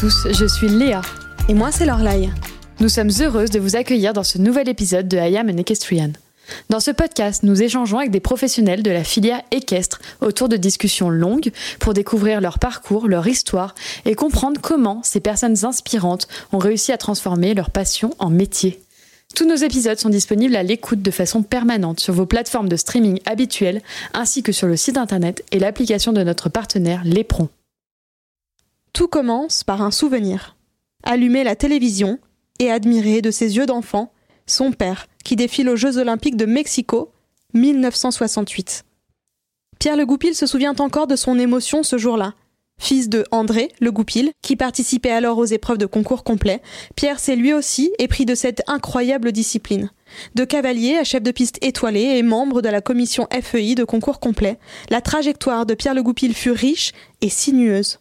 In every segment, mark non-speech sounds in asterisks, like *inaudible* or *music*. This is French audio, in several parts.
Bonjour à tous, je suis Léa. Et moi, c'est Lorlaï. Nous sommes heureuses de vous accueillir dans ce nouvel épisode de I Am an Equestrian. Dans ce podcast, nous échangeons avec des professionnels de la filière équestre autour de discussions longues pour découvrir leur parcours, leur histoire et comprendre comment ces personnes inspirantes ont réussi à transformer leur passion en métier. Tous nos épisodes sont disponibles à l'écoute de façon permanente sur vos plateformes de streaming habituelles ainsi que sur le site internet et l'application de notre partenaire Lépron. Tout commence par un souvenir. Allumer la télévision et admirer de ses yeux d'enfant son père qui défile aux Jeux olympiques de Mexico 1968. Pierre Le Goupil se souvient encore de son émotion ce jour-là. Fils de André Le Goupil, qui participait alors aux épreuves de concours complet, Pierre s'est lui aussi épris de cette incroyable discipline. De cavalier à chef de piste étoilé et membre de la commission FEI de concours complet, la trajectoire de Pierre Le Goupil fut riche et sinueuse.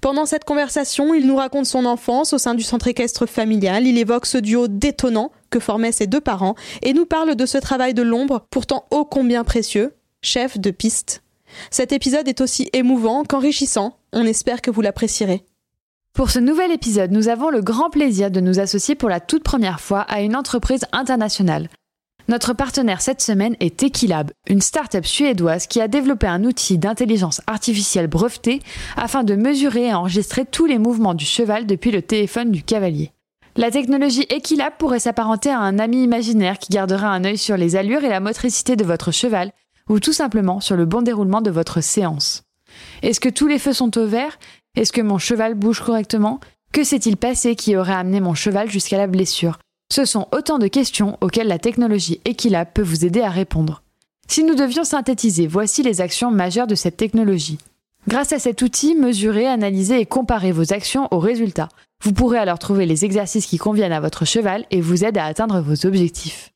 Pendant cette conversation, il nous raconte son enfance au sein du centre équestre familial, il évoque ce duo détonnant que formaient ses deux parents et nous parle de ce travail de l'ombre pourtant ô combien précieux, chef de piste. Cet épisode est aussi émouvant qu'enrichissant, on espère que vous l'apprécierez. Pour ce nouvel épisode, nous avons le grand plaisir de nous associer pour la toute première fois à une entreprise internationale. Notre partenaire cette semaine est Equilab, une start-up suédoise qui a développé un outil d'intelligence artificielle breveté afin de mesurer et enregistrer tous les mouvements du cheval depuis le téléphone du cavalier. La technologie Equilab pourrait s'apparenter à un ami imaginaire qui gardera un œil sur les allures et la motricité de votre cheval ou tout simplement sur le bon déroulement de votre séance. Est-ce que tous les feux sont au vert? Est-ce que mon cheval bouge correctement? Que s'est-il passé qui aurait amené mon cheval jusqu'à la blessure? Ce sont autant de questions auxquelles la technologie Equilab peut vous aider à répondre. Si nous devions synthétiser, voici les actions majeures de cette technologie. Grâce à cet outil, mesurez, analysez et comparez vos actions aux résultats. Vous pourrez alors trouver les exercices qui conviennent à votre cheval et vous aident à atteindre vos objectifs.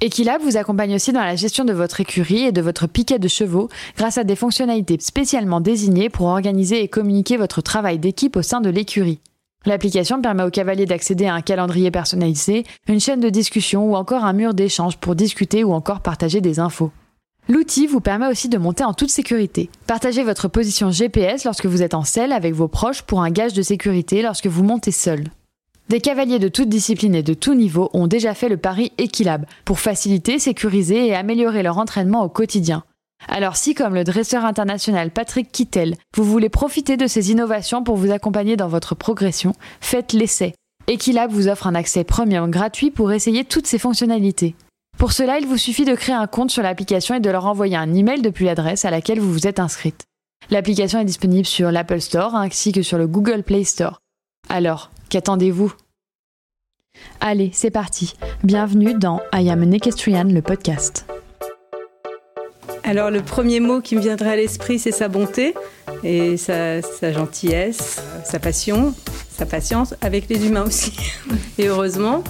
Equilab vous accompagne aussi dans la gestion de votre écurie et de votre piquet de chevaux grâce à des fonctionnalités spécialement désignées pour organiser et communiquer votre travail d'équipe au sein de l'écurie. L'application permet aux cavaliers d'accéder à un calendrier personnalisé, une chaîne de discussion ou encore un mur d'échange pour discuter ou encore partager des infos. L'outil vous permet aussi de monter en toute sécurité. Partagez votre position GPS lorsque vous êtes en selle avec vos proches pour un gage de sécurité lorsque vous montez seul. Des cavaliers de toute discipline et de tout niveau ont déjà fait le pari Equilab pour faciliter, sécuriser et améliorer leur entraînement au quotidien. Alors si, comme le dresseur international Patrick Kittel, vous voulez profiter de ces innovations pour vous accompagner dans votre progression, faites l'essai. Equilab vous offre un accès premium gratuit pour essayer toutes ces fonctionnalités. Pour cela, il vous suffit de créer un compte sur l'application et de leur envoyer un email depuis l'adresse à laquelle vous vous êtes inscrite. L'application est disponible sur l'Apple Store ainsi que sur le Google Play Store. Alors, Qu'attendez-vous? Allez, c'est parti. Bienvenue dans I Am an Equestrian, le podcast. Alors le premier mot qui me viendrait à l'esprit, c'est sa bonté et sa, gentillesse, sa passion, sa patience avec les humains aussi. *laughs* Et heureusement,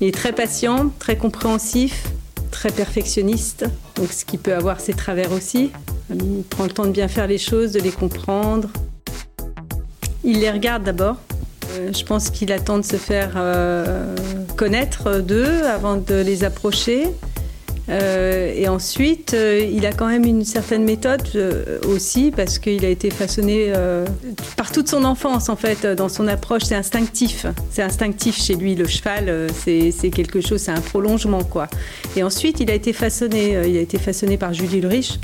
il est très patient, très compréhensif, très perfectionniste, donc ce qui peut avoir ses travers aussi. Il prend le temps de bien faire les choses, de les comprendre. Il les regarde d'abord, euh, je pense qu'il attend de se faire euh, connaître d'eux avant de les approcher. Euh, et ensuite, il a quand même une certaine méthode aussi parce qu'il a été façonné par toute son enfance en fait dans son approche. C'est instinctif, c'est instinctif chez lui. Le cheval, c'est quelque chose, c'est un prolongement quoi. Et ensuite, il a été façonné, il a été façonné par Julie Ulrich.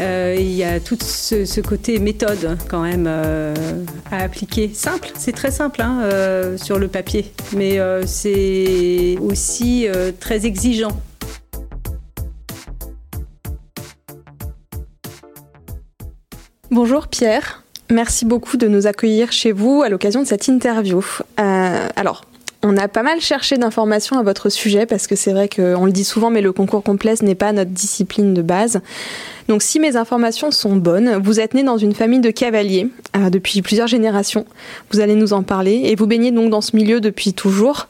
Euh, il y a tout ce, côté méthode quand même euh, à appliquer. Simple, c'est très simple hein, euh, sur le papier, mais c'est aussi très exigeant. Bonjour Pierre, merci beaucoup de nous accueillir chez vous à l'occasion de cette interview. alors, on a pas mal cherché d'informations à votre sujet parce que c'est vrai qu'on le dit souvent, mais le concours complet n'est pas notre discipline de base. Donc si mes informations sont bonnes, vous êtes né dans une famille de cavaliers euh, depuis plusieurs générations. Vous allez nous en parler et vous baignez donc dans ce milieu depuis toujours.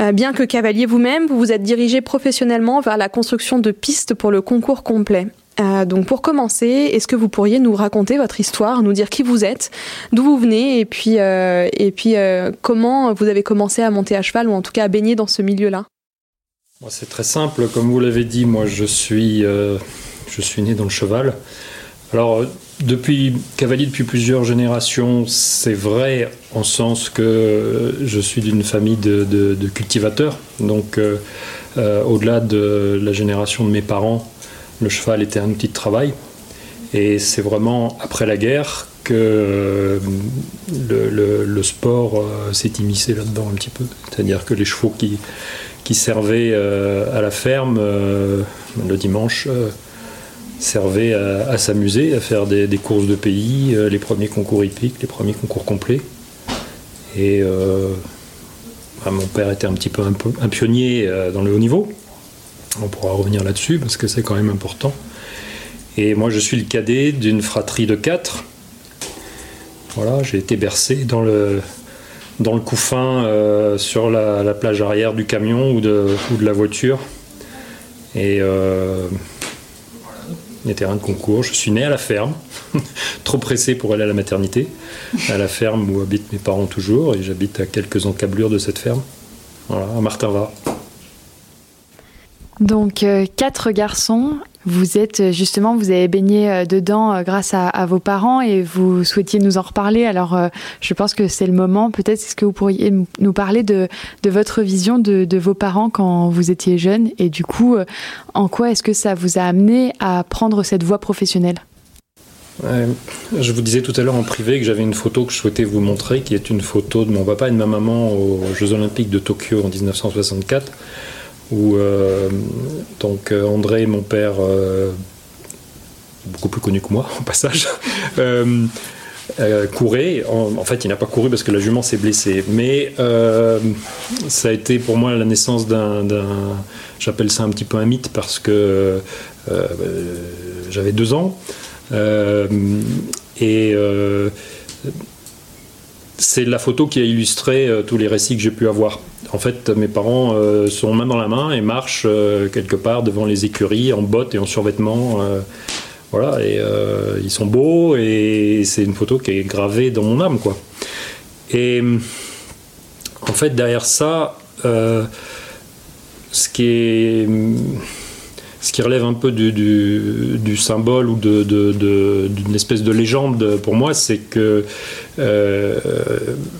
Euh, bien que cavalier vous-même, vous vous êtes dirigé professionnellement vers la construction de pistes pour le concours complet. Euh, donc pour commencer, est-ce que vous pourriez nous raconter votre histoire, nous dire qui vous êtes, d'où vous venez et puis, et puis comment vous avez commencé à monter à cheval ou en tout cas à baigner dans ce milieu-là? C'est très simple, comme vous l'avez dit, moi je suis né dans le cheval. Alors, depuis cavalier depuis plusieurs générations, c'est vrai en sens que je suis d'une famille de, cultivateurs. Donc, euh, euh, au-delà de la génération de mes parents, le cheval était un outil de travail. Et c'est vraiment après la guerre que euh, le, sport s'est immiscé là-dedans un petit peu. C'est-à-dire que les chevaux qui, servaient à la ferme le dimanche servait à, s'amuser, à faire des, courses de pays, euh, les premiers concours hippiques, les premiers concours complets. Et euh, bah, mon père était un petit peu un, pionnier euh, dans le haut niveau. On pourra revenir là-dessus parce que c'est quand même important. Et moi, je suis le cadet d'une fratrie de quatre. Voilà, j'ai été bercé dans le, dans le couffin sur la, plage arrière du camion ou de, ou de la voiture. Et des terrains de concours. Je suis né à la ferme, *laughs* trop pressé pour aller à la maternité, à la ferme où habitent mes parents toujours, et j'habite à quelques encablures de cette ferme, voilà, à Martinva. Donc euh, quatre garçons, vous êtes euh, justement, vous avez baigné euh, dedans grâce à, vos parents et vous souhaitiez nous en reparler. Alors, je pense que c'est le moment. Peut-être est-ce que vous pourriez nous parler de, votre vision de, vos parents quand vous étiez jeune et du coup, en quoi est-ce que ça vous a amené à prendre cette voie professionnelle? Je vous disais tout à l'heure en privé que j'avais une photo que je souhaitais vous montrer, qui est une photo de mon papa et de ma maman aux Jeux Olympiques de Tokyo en 1964 où euh, donc euh, André, mon père, euh, beaucoup plus connu que moi *laughs* au passage, *laughs* courait. En, fait, il n'a pas couru parce que la jument s'est blessée. Mais ça a été pour moi la naissance d'un. J'appelle ça un petit peu un mythe parce que j'avais deux ans. et c'est la photo qui a illustré tous les récits que j'ai pu avoir. En fait, mes parents euh, sont main dans la main et marchent euh, quelque part devant les écuries en bottes et en survêtements. Euh, voilà, et ils sont beaux et c'est une photo qui est gravée dans mon âme, quoi. Et en fait, derrière ça, ce qui est ce qui relève un peu du, symbole ou d'une espèce de légende pour moi, c'est que euh,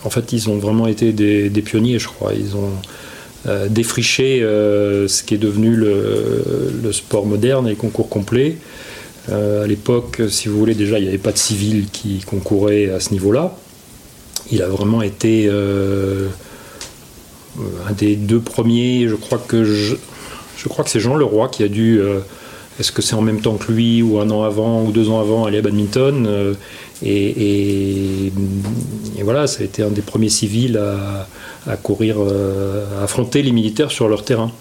en fait ils ont vraiment été des, pionniers, je crois. Ils ont euh, défriché euh, ce qui est devenu le, sport moderne et les concours complets. à l'époque, si vous voulez, déjà il n'y avait pas de civils qui concouraient à ce niveau-là. Il a vraiment été un des deux premiers, je crois que je, je crois que c'est Jean Leroy qui a dû. Euh, est-ce que c'est en même temps que lui ou un an avant ou deux ans avant aller à badminton euh, et, voilà, ça a été un des premiers civils à, courir, euh, à affronter les militaires sur leur terrain.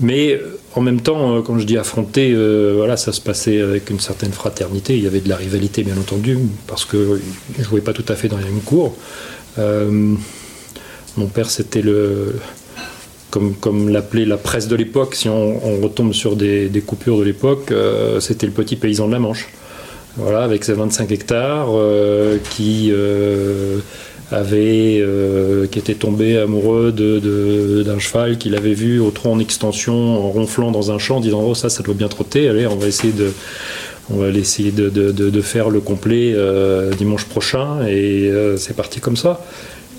Mais en même temps, quand je dis affronter, voilà, ça se passait avec une certaine fraternité. Il y avait de la rivalité, bien entendu, parce qu'ils ne jouaient pas tout à fait dans les mêmes cours. mon père, c'était le, comme, l'appelait la presse de l'époque, si on, retombe sur des, coupures de l'époque, euh, c'était le petit paysan de la Manche. Voilà, avec ses 25 hectares, euh, qui euh, avait, qui était tombé amoureux d'un cheval qu'il avait vu au tronc en extension, en ronflant dans un champ, disant oh ça, ça doit bien trotter. Allez, on va essayer de, on va essayer de, faire le complet dimanche prochain, et c'est parti comme ça.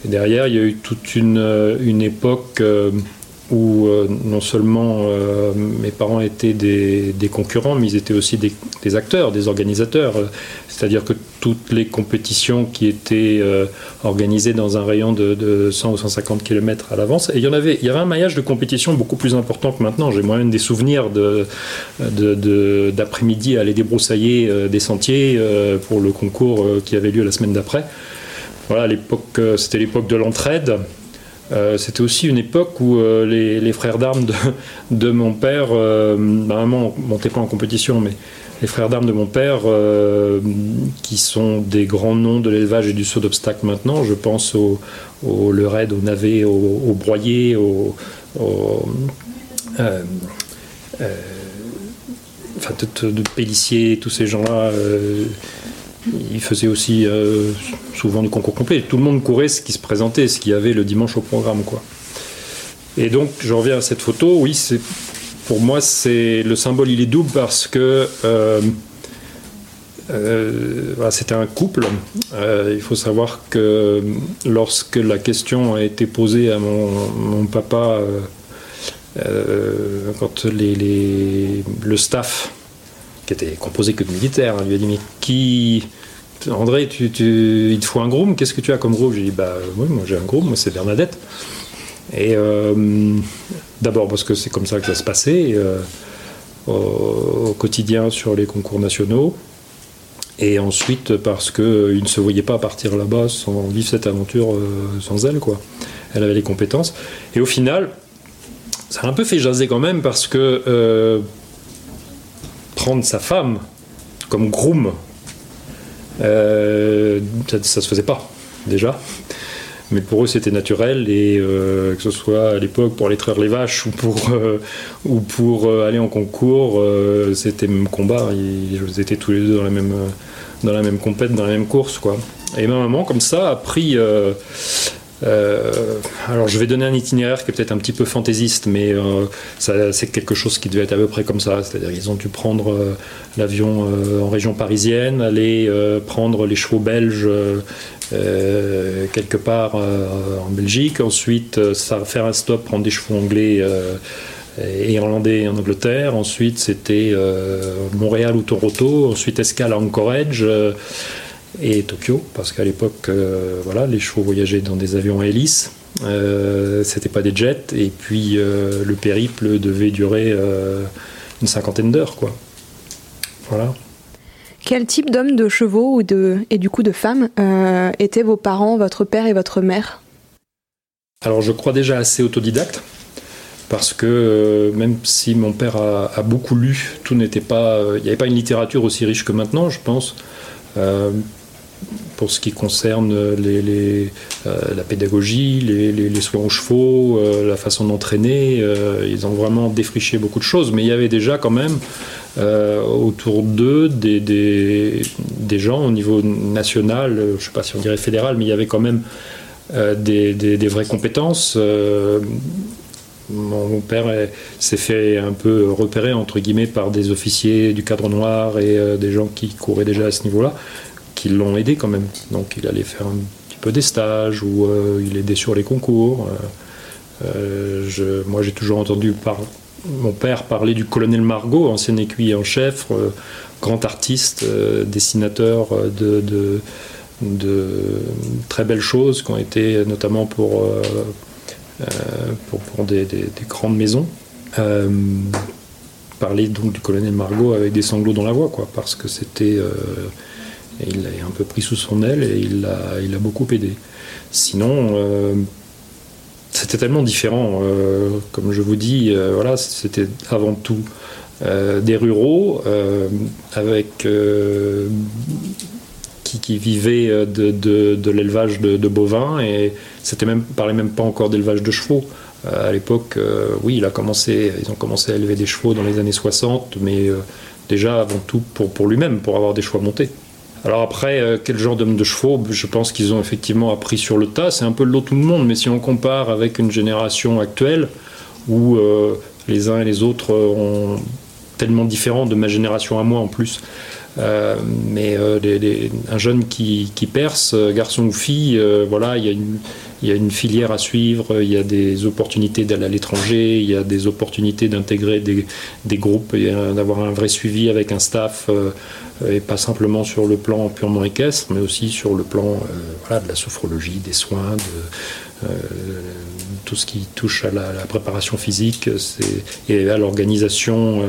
Et derrière, il y a eu toute une, une époque où euh, non seulement euh, mes parents étaient des, concurrents, mais ils étaient aussi des, acteurs, des organisateurs. C'est-à-dire que toutes les compétitions qui étaient euh, organisées dans un rayon de, 100 ou 150 km à l'avance, et il y en avait, il y avait un maillage de compétition beaucoup plus important que maintenant. J'ai moi-même des souvenirs d'après-midi à aller débroussailler des sentiers pour le concours qui avait lieu la semaine d'après. Voilà, l'époque, c'était l'époque de l'entraide. Euh, c'était aussi une époque où euh, les, frères d'armes de, mon père, euh, bah, maman montait pas en compétition, mais les frères d'armes de mon père, qui sont des grands noms de l'élevage et du saut d'obstacle maintenant, je pense au, le raid, au navet, au, au broyer, au, enfin, de, de Pellissier, tous ces gens-là il faisait aussi euh, souvent du concours complet. Tout le monde courait ce qui se présentait, ce qu'il y avait le dimanche au programme. Quoi. Et donc, je reviens à cette photo. Oui, pour moi, c'est le symbole, il est double parce que euh, c'était un couple. il faut savoir que lorsque la question a été posée à mon, papa, quand le staff, qui était composé que de militaires, hein, lui a dit Mais qui, André, il te faut un groom, qu'est-ce que tu as comme groom? J'ai dit, bah oui, moi j'ai un groom, moi c'est Bernadette. Et euh, d'abord parce que c'est comme ça que ça se passait euh, au, quotidien sur les concours nationaux. Et ensuite parce qu'il ne se voyait pas partir là-bas sans vivre cette aventure euh, sans elle, quoi. Elle avait les compétences. Et au final, ça a un peu fait jaser quand même parce que prendre sa femme comme groom euh, ça, ne se faisait pas, déjà. Mais pour eux, c'était naturel, et euh, que ce soit à l'époque pour aller traire les vaches ou pour, euh, ou pour aller en concours, c'était même combat. Ils, étaient tous les deux dans la même, dans la même compète, dans la même course. Quoi. Et ma maman, comme ça, a pris euh, alors je vais donner un itinéraire qui est peut-être un petit peu fantaisiste, mais euh, c'est quelque chose qui devait être à peu près comme ça. C'est-à-dire ils ont dû prendre euh, l'avion en région parisienne, aller prendre les chevaux belges quelque part en Belgique, ensuite faire un stop, prendre des chevaux anglais et irlandais en Angleterre. Ensuite, c'était Montréal ou Toronto. Ensuite, escale à Anchorage et Tokyo, parce qu'à l'époque, euh, voilà, les chevaux voyageaient dans des avions à hélice. Euh, c'était pas des jets, et puis euh, le périple devait durer euh, une cinquantaine d'heures, quoi. Voilà. Quel type d'hommes, de chevaux ou de, et du coup de femmes étaient vos parents, votre père et votre mère? Alors je crois déjà assez autodidacte parce que même si mon père a, a beaucoup lu, tout n'était pas, il n'y avait pas une littérature aussi riche que maintenant, je pense pour ce qui concerne les, euh, la pédagogie, les, soins aux chevaux, euh, la façon d'entraîner. Euh, ils ont vraiment défriché beaucoup de choses, mais il y avait déjà quand même autour d'eux des, gens au niveau national, je ne sais pas si on dirait fédéral, mais il y avait quand même des, vraies compétences. Mon, père s'est fait un peu repérer entre guillemets par des officiers du cadre noir et des gens qui couraient déjà à ce niveau-là qui l'ont aidé quand même. Donc il allait faire un petit peu des stages ou euh, il aidait sur les concours. Euh, euh, moi j'ai toujours entendu mon père parler du colonel Margot, ancien écuyer en chef, grand artiste, dessinateur de, très belles choses qui ont été notamment pour, pour, des, des, grandes maisons. parler donc du colonel Margot avec des sanglots dans la voix, quoi, parce que c'était il l'a un peu pris sous son aile et il l'a il a beaucoup aidé. Sinon, euh, c'était tellement différent. Euh, comme je vous dis, euh, voilà, c'était avant tout des ruraux avec qui, qui, vivaient de, de, l'élevage de, de, bovins et c'était même parlait même pas encore d'élevage de chevaux. à l'époque, oui, il a commencé, ils ont commencé à élever des chevaux dans les années 60, mais déjà avant tout pour, pour lui-même, pour avoir des chevaux montés. Alors après, euh, quel genre d'hommes de chevaux? Je pense qu'ils ont effectivement appris sur le tas. C'est un peu de l'eau tout le monde, mais si on compare avec une génération actuelle où euh, les uns et les autres ont tellement différents de ma génération à moi en plus. Euh, mais un jeune qui, perce, garçon ou fille, voilà, il y, a une, filière à suivre, il y a des opportunités d'aller à l'étranger, il y a des opportunités d'intégrer des, des, groupes, d'avoir un vrai suivi avec un staff euh, et pas simplement sur le plan purement équestre, mais aussi sur le plan euh, de la sophrologie, des soins, de, euh, tout ce qui touche à la, préparation physique et à l'organisation,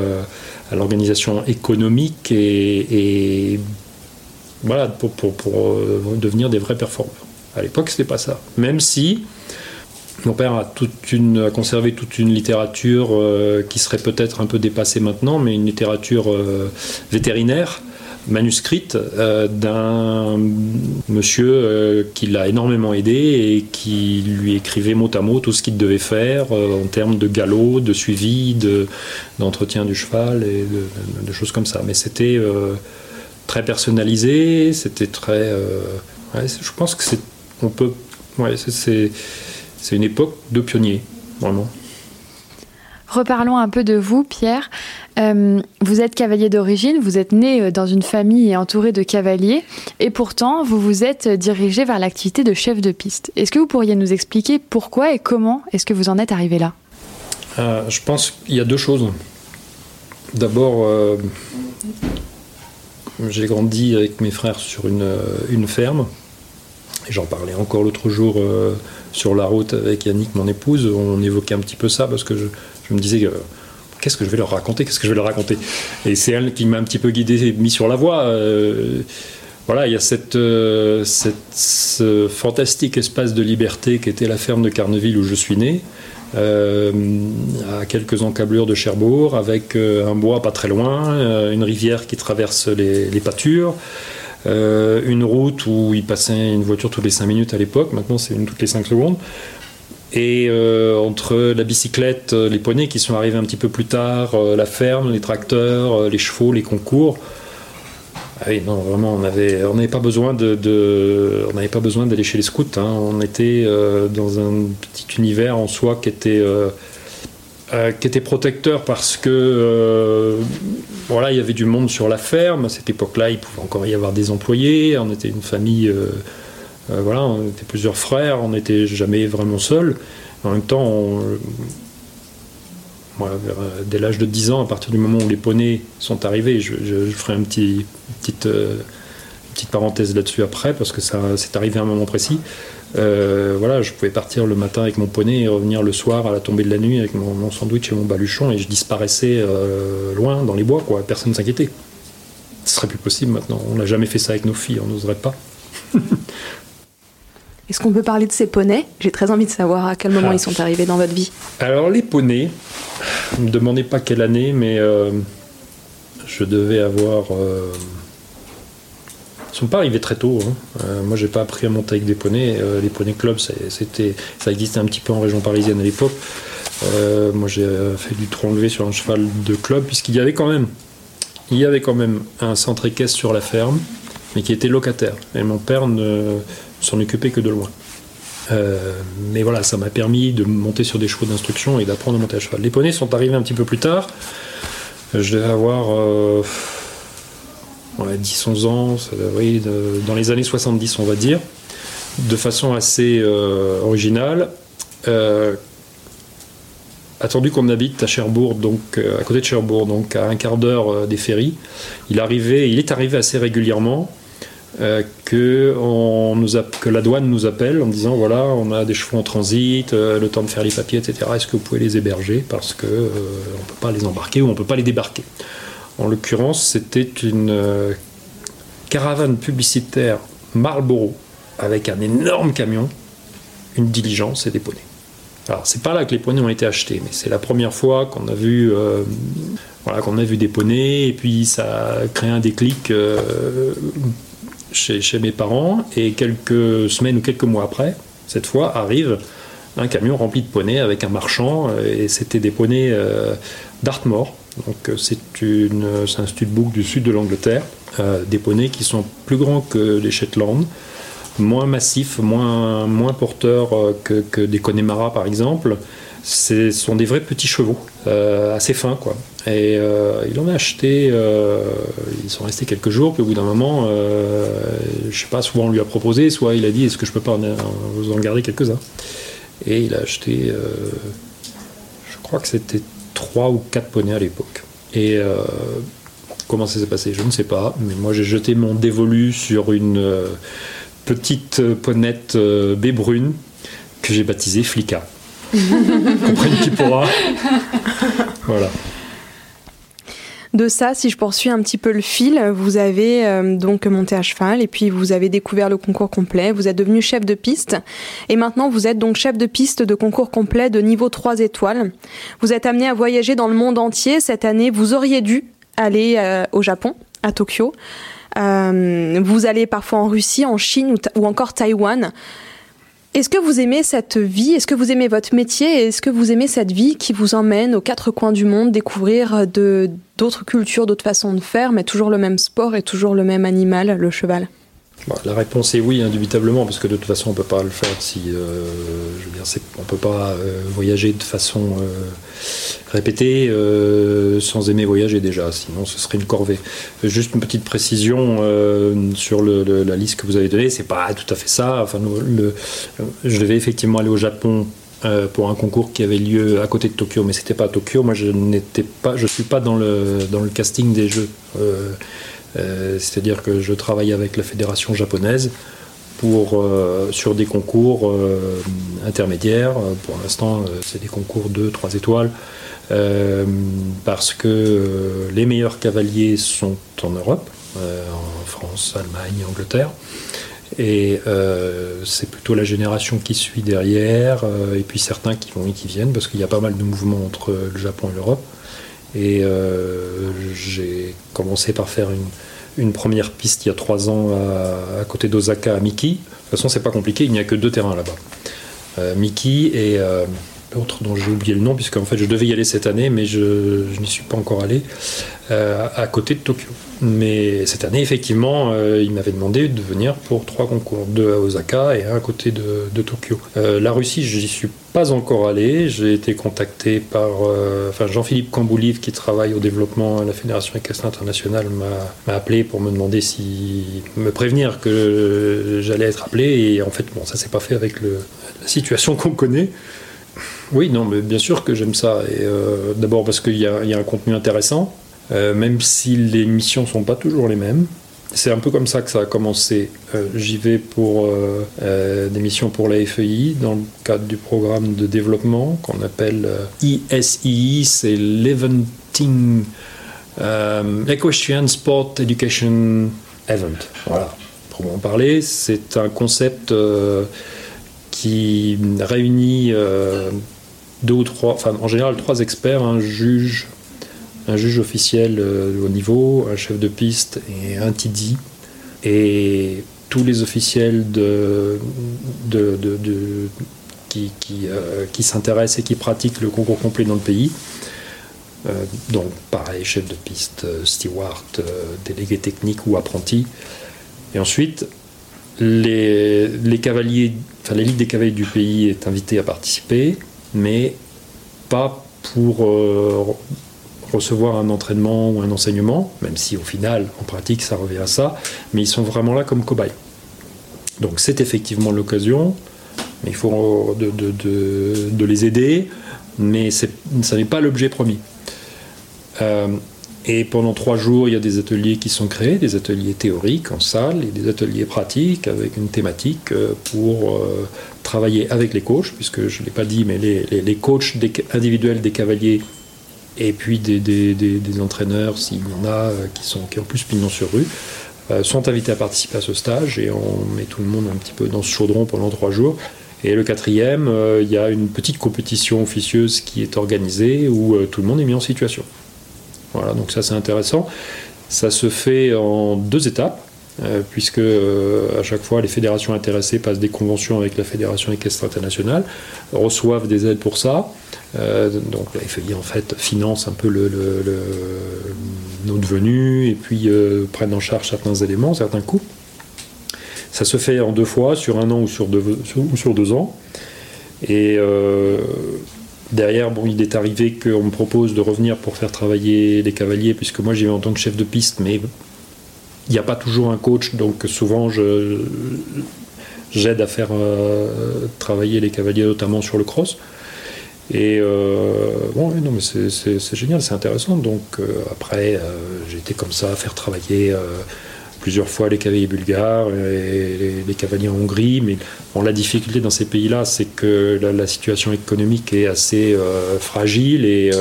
à l'organisation économique et, voilà pour, pour, devenir des vrais performeurs. À l'époque, c'était pas ça. Même si mon père a, conservé toute une littérature qui serait peut-être un peu dépassée maintenant, mais une littérature vétérinaire manuscrite euh, d'un monsieur euh, qui l'a énormément aidé et qui lui écrivait mot à mot tout ce qu'il devait faire euh, en termes de galop, de suivi, d'entretien du cheval et de, choses comme ça. Mais c'était très personnalisé, c'était très. je pense que c'est. C'est une époque de pionniers, vraiment. Reparlons un peu de vous, Pierre. Euh, vous êtes cavalier d'origine, vous êtes né euh, dans une famille entourée de cavaliers, et pourtant vous vous êtes dirigé vers l'activité de chef de piste. Est-ce que vous pourriez nous expliquer pourquoi et comment est-ce que vous en êtes arrivé là? Euh, Je pense qu'il y a deux choses. D'abord, j'ai grandi avec mes frères sur une ferme, et j'en parlais encore l'autre jour sur la route avec Yannick, mon épouse, on évoquait un petit peu ça parce que je, me disais qu'est-ce que je vais leur raconter Qu'est-ce que je vais leur raconter? Et c'est elle qui m'a un petit peu guidé, mis sur la voie. Euh, voilà, il y a euh, cette, ce fantastique espace de liberté qui était la ferme de Carneville où je suis né, euh, à quelques encablures de Cherbourg, avec un bois pas très loin, une rivière qui traverse les pâtures. Une route où il passait une voiture toutes les 5 minutes à l'époque, maintenant c'est une toutes les 5 secondes. Et euh, entre la bicyclette, euh, les poneys qui sont arrivés un petit peu plus tard, euh, la ferme, les tracteurs, les chevaux, les concours. Ah oui, non, vraiment, on n'avait on pas besoin de, d'aller chez les scouts. Hein. On était dans un petit univers en soi qui était qui était protecteur parce que voilà, il y avait du monde sur la ferme. À cette époque-là, il pouvait encore y avoir des employés. On était une famille euh, voilà, on était plusieurs frères, on n'était jamais vraiment seuls. En même temps, dès l'âge de 10 ans, à partir du moment où les poneys sont arrivés, je, ferai un petit, petite, euh, petite parenthèse là-dessus après, parce que ça c'est arrivé à un moment précis. Euh, voilà, je pouvais partir le matin avec mon poney et revenir le soir à la tombée de la nuit avec mon, sandwich et mon baluchon et je disparaissais loin dans les bois, quoi. Personne ne s'inquiétait. Ce serait plus possible maintenant. On n'a jamais fait ça avec nos filles, on n'oserait pas. *laughs* Est-ce qu'on peut parler de ces poneys? J'ai très envie de savoir à quel moment ah. ils sont arrivés dans votre vie. Alors les poneys, ne me demandez pas quelle année, mais euh, je devais avoir... Euh, ne sont pas arrivés très tôt. Hein. Euh, moi, j'ai pas appris à monter avec des poneys. les poneys clubs, c'était, ça existait un petit peu en région parisienne à l'époque. moi, j'ai fait du tronc levé sur un cheval de club, puisqu'il y avait quand même, il y avait quand même un centre équestre sur la ferme, mais qui était locataire. Et mon père ne s'en occuper que de loin. Euh, mais voilà, ça m'a permis de monter sur des chevaux d'instruction et d'apprendre à monter à cheval. Les poneys sont arrivés un petit peu plus tard. Je devais avoir 10-11 euh, ans, oui, dans les années 70, on va dire, de façon assez euh, originale. attendu qu'on habite à Cherbourg, donc à côté de Cherbourg, donc à un quart d'heure des ferries, il arrivait, il est arrivé assez régulièrement euh, que, on que la douane nous appelle en disant voilà, on a des chevaux en transit, euh, le temps de faire les papiers, etc. Est-ce que vous pouvez les héberger parce qu'on euh, ne peut pas les embarquer ou on ne peut pas les débarquer? En l'occurrence, c'était une caravane publicitaire Marlboro avec un énorme camion, une diligence et des poneys. Alors, c'est pas là que les poneys ont été achetés, mais c'est la première fois qu'on a vu, voilà, qu'on a vu des poneys, et puis ça a créé un déclic chez, mes parents et quelques semaines ou quelques mois après, cette fois, arrive un camion rempli de poneys avec un marchand et c'était des poneys euh, d'Artmore. Donc euh, c'est un studbook du sud de l'Angleterre, euh, des poneys qui sont plus grands que les Shetland, moins massifs, moins, porteurs que, que des Connemara par exemple, ce sont des vrais petits chevaux, euh, assez fins quoi. Et euh, il en a acheté, euh, ils sont restés quelques jours, puis au bout d'un moment, je sais pas, souvent on lui a proposé, soit il a dit est-ce que je peux pas vous en garder quelques-uns? Et il a acheté, je crois que c'était trois ou quatre poneys à l'époque. Et comment ça s'est passé Je ne sais pas, mais moi j'ai jeté mon dévolu sur une petite ponette baie brune que j'ai baptisée Flicka. *laughs* Comprenne qui pourra. voilà. De ça, si je poursuis un petit peu le fil, vous avez euh, donc monté à cheval et puis vous avez découvert le concours complet, vous êtes devenu chef de piste et maintenant vous êtes donc chef de piste de concours complet de niveau 3 étoiles. Vous êtes amené à voyager dans le monde entier cette année, vous auriez dû aller euh, au Japon, à Tokyo. Euh, vous allez parfois en Russie, en Chine ou, ou encore Taïwan. Est-ce que vous aimez cette vie? Est-ce que vous aimez votre métier? Est-ce que vous aimez cette vie qui vous emmène aux quatre coins du monde découvrir de d'autres cultures, d'autres façons de faire, mais toujours le même sport et toujours le même animal, le cheval? Bah, la réponse est oui, indubitablement, parce que de toute façon, on ne peut pas le faire si. Euh, on ne peut pas euh, voyager de façon euh, répétée sans aimer voyager déjà, sinon ce serait une corvée. Juste une petite précision sur la liste que vous avez donnée, c'est pas tout à fait ça. Je devais effectivement aller au Japon pour un concours qui avait lieu à côté de Tokyo, mais c'était pas à Tokyo. Moi, je n'étais pas, je suis pas dans le dans le casting des jeux. Euh, c'est-à-dire que je travaille avec la fédération japonaise pour, euh, sur des concours euh, intermédiaires. Pour l'instant, c'est des concours de 3 étoiles. parce que les meilleurs cavaliers sont en Europe, en France, Allemagne, Angleterre. Et c'est plutôt la génération qui suit derrière, et puis certains qui vont et qui viennent, parce qu'il y a pas mal de mouvements entre le Japon et l'Europe. Et euh, j'ai commencé par faire une, une, première piste il y a trois ans à, côté d'Osaka à Miki. De toute façon, c'est pas compliqué, il n'y a que deux terrains là-bas. Euh, Miki et euh, l'autre dont j'ai oublié le nom, puisque en fait je devais y aller cette année, mais je, je n'y suis pas encore allé, à côté de Tokyo. Mais cette année, effectivement, euh, il m'avait demandé de venir pour trois concours, deux à Osaka et un à côté de, Tokyo. Euh, la Russie, j'y suis pas encore allé. J'ai été contacté par euh, Jean-Philippe Camboulive, qui travaille au développement à la Fédération équestre internationale, m'a appelé pour me demander si. me prévenir que j'allais être appelé. Et en fait, bon, ça s'est pas fait avec la situation qu'on connaît. Oui, non, mais bien sûr que j'aime ça. D'abord parce qu'il y, a un contenu intéressant. Euh, même si les missions sont pas toujours les mêmes. C'est un peu comme ça que ça a commencé. Euh, j'y vais pour euh, des missions pour la FEI dans le cadre du programme de développement qu'on appelle ESEI, c'est l'Eventing Equestrian Sport Education Event. Voilà, pour en parler, c'est un concept qui réunit deux ou trois, enfin en général trois experts, un juge, un juge officiel euh, au niveau, un chef de piste et un TD. Et tous les officiels de, de, qui, euh, qui, s'intéressent et qui pratiquent le concours complet dans le pays. Euh, donc pareil, chef de piste, steward, délégué technique ou apprenti. Et ensuite, les, les cavaliers, enfin l'élite des cavaliers du pays est invitée à participer, mais pas pour recevoir un entraînement ou un enseignement, même si au final, en pratique, ça revient à ça, mais ils sont vraiment là comme cobayes. Donc c'est effectivement l'occasion, il faut de, les aider, mais ça n'est pas l'objet premier. Euh, et pendant trois jours, il y a des ateliers qui sont créés, des ateliers théoriques en salle et des ateliers pratiques avec une thématique euh, pour euh, travailler avec les coachs, puisque je ne l'ai pas dit, mais les coachs individuels des cavaliers et puis des, des, des, entraîneurs, s'il y en a, euh, qui, sont, qui ont plus pignon sur rue, euh, sont invités à participer à ce stage et on met tout le monde un petit peu dans ce chaudron pendant trois jours. Et le quatrième, euh, il y a une petite compétition officieuse qui est organisée où tout le monde est mis en situation. Voilà, donc ça c'est intéressant. Ça se fait en deux étapes. Puisque à chaque fois les fédérations intéressées passent des conventions avec la Fédération équestre internationale, reçoivent des aides pour ça, euh, donc la FEI en fait finance un peu le, le, le notre venue et puis euh, prennent en charge certains éléments, certains coûts. Ça se fait en deux fois, sur un an ou sur deux, ans. Et euh, derrière, bon, il est arrivé qu'on me propose de revenir pour faire travailler les cavaliers, puisque moi j'y vais en tant que chef de piste, mais il n'y a pas toujours un coach, donc souvent je, j'aide à faire travailler les cavaliers, notamment sur le cross. Et euh, bon, non, mais c'est génial, c'est intéressant. Donc euh, après, euh, j'ai été comme ça à faire travailler plusieurs fois les cavaliers bulgares et les, cavaliers en Hongrie. Mais bon, la difficulté dans ces pays-là, c'est que la, situation économique est assez fragile et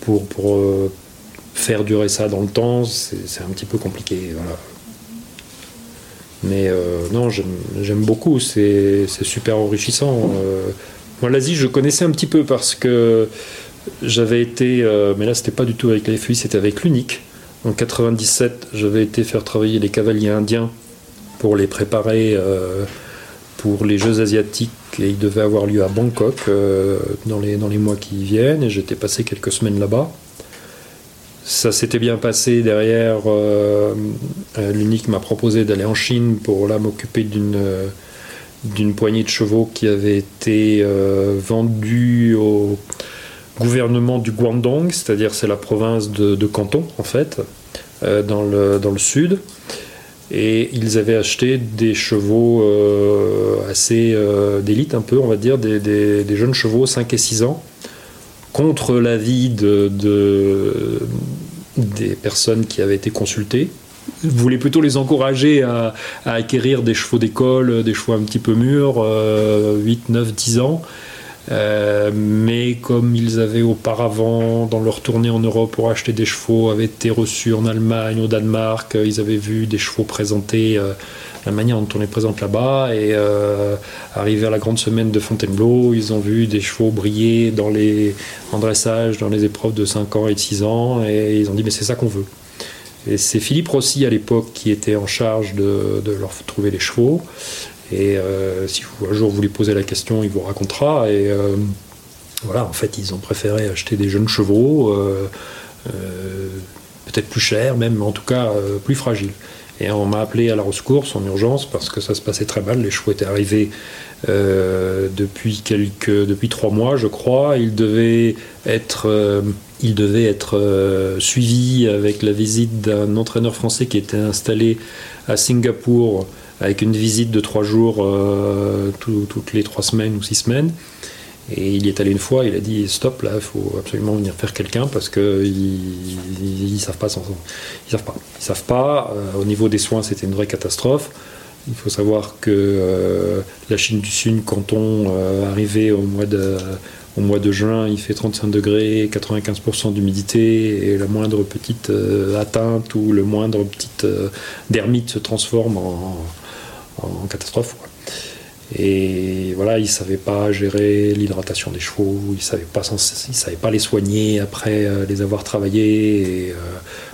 pour, pour faire durer ça dans le temps, c'est un petit peu compliqué. Mais non, j'aime beaucoup, c'est super enrichissant. Moi, l'Asie, je connaissais un petit peu parce que j'avais été, euh, mais là, c'était pas du tout avec la FUI, c'était avec l'UNIC. En 97, j'avais été faire travailler les cavaliers indiens pour les préparer euh, pour les Jeux asiatiques et ils devaient avoir lieu à Bangkok euh, dans, les, dans les mois qui viennent et j'étais passé quelques semaines là-bas. Ça s'était bien passé derrière. Euh, L'unique m'a proposé d'aller en Chine pour là m'occuper d'une d'une poignée de chevaux qui avait été vendue au gouvernement du Guangdong, c'est-à-dire c'est la province de, de, Canton en fait, dans, le, dans le sud. Et ils avaient acheté des chevaux euh, assez euh, d'élite, un peu, on va dire, des, des, jeunes chevaux, 5 et 6 ans, contre l'avis de, de, des personnes qui avaient été consultées. Ils voulaient plutôt les encourager à, acquérir des chevaux d'école, des chevaux un petit peu mûrs, 8, 9, 10 ans, euh, mais comme ils avaient auparavant, dans leur tournée en Europe pour acheter des chevaux, avaient été reçus en Allemagne, au Danemark, euh, ils avaient vu des chevaux présentés, euh, la manière dont on les présente là-bas, et euh, arrivé à la grande semaine de Fontainebleau, ils ont vu des chevaux briller dans les, en dressage, dans les épreuves de 5 ans et de 6 ans, et ils ont dit mais c'est ça qu'on veut. Et c'est Philippe Rossi à l'époque qui était en charge de, leur trouver les chevaux. Et euh, si un jour vous lui posez la question, il vous racontera. Et euh, voilà, en fait, ils ont préféré acheter des jeunes chevaux, euh, peut-être plus chers même, en tout cas plus fragiles. Et on m'a appelé à la ressource en urgence parce que ça se passait très mal. Les chevaux étaient arrivés depuis quelques, depuis trois mois, je crois. Ils devaient être, ils devaient être suivis avec la visite d'un entraîneur français qui était installé à Singapour avec une visite de trois jours euh, toutes les trois semaines ou six semaines. Et il y est allé une fois, il a dit stop là, il faut absolument venir faire quelqu'un parce qu'ils ne savent pas. Ils savent pas. Ils savent pas. Euh, au niveau des soins, c'était une vraie catastrophe. Il faut savoir que euh, la Chine du Sud, quand on arrivait au mois de au mois de juin, il fait 35 degrés, 95% d'humidité, et la moindre petite atteinte ou le moindre petite dermite se transforme en catastrophe. Et voilà, ils ne savaient pas gérer l'hydratation des chevaux, ils ne savaient, pas, les soigner après euh, les avoir travaillés. Euh,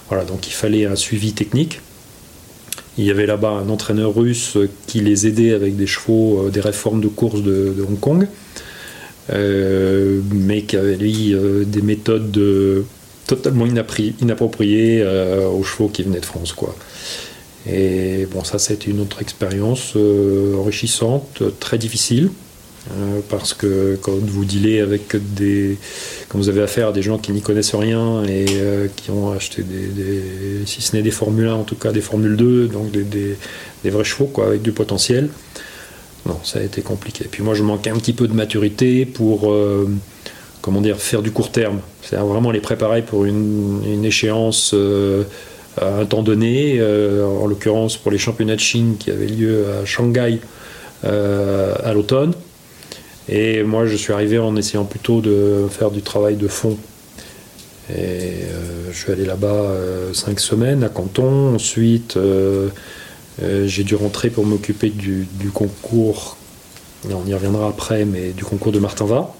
voilà, donc il fallait un suivi technique. Il y avait là-bas un entraîneur russe qui les aidait avec des chevaux, euh, des réformes de course de, Hong Kong, mais qui avait lui des méthodes totalement inappropriées aux chevaux qui venaient de France. Quoi. Et bon, ça, c'était une autre expérience euh, enrichissante, très difficile, euh, parce que quand vous dealez avec des. quand vous avez affaire à des gens qui n'y connaissent rien et euh, qui ont acheté des, si ce n'est des Formule 1, en tout cas des Formule 2, donc des, vrais chevaux, quoi, avec du potentiel. Non, ça a été compliqué. Puis moi, je manquais un petit peu de maturité pour. comment dire, faire du court terme. C'est-à-dire vraiment les préparer pour une échéance à un temps donné, euh, en l'occurrence pour les championnats de Chine qui avaient lieu à Shanghai euh, à l'automne. Et moi, je suis arrivé en essayant plutôt de faire du travail de fond. Et euh, je suis allé là-bas cinq semaines à Canton. Ensuite, j'ai dû rentrer pour m'occuper du, concours, on y reviendra après, mais du concours de Martin Va,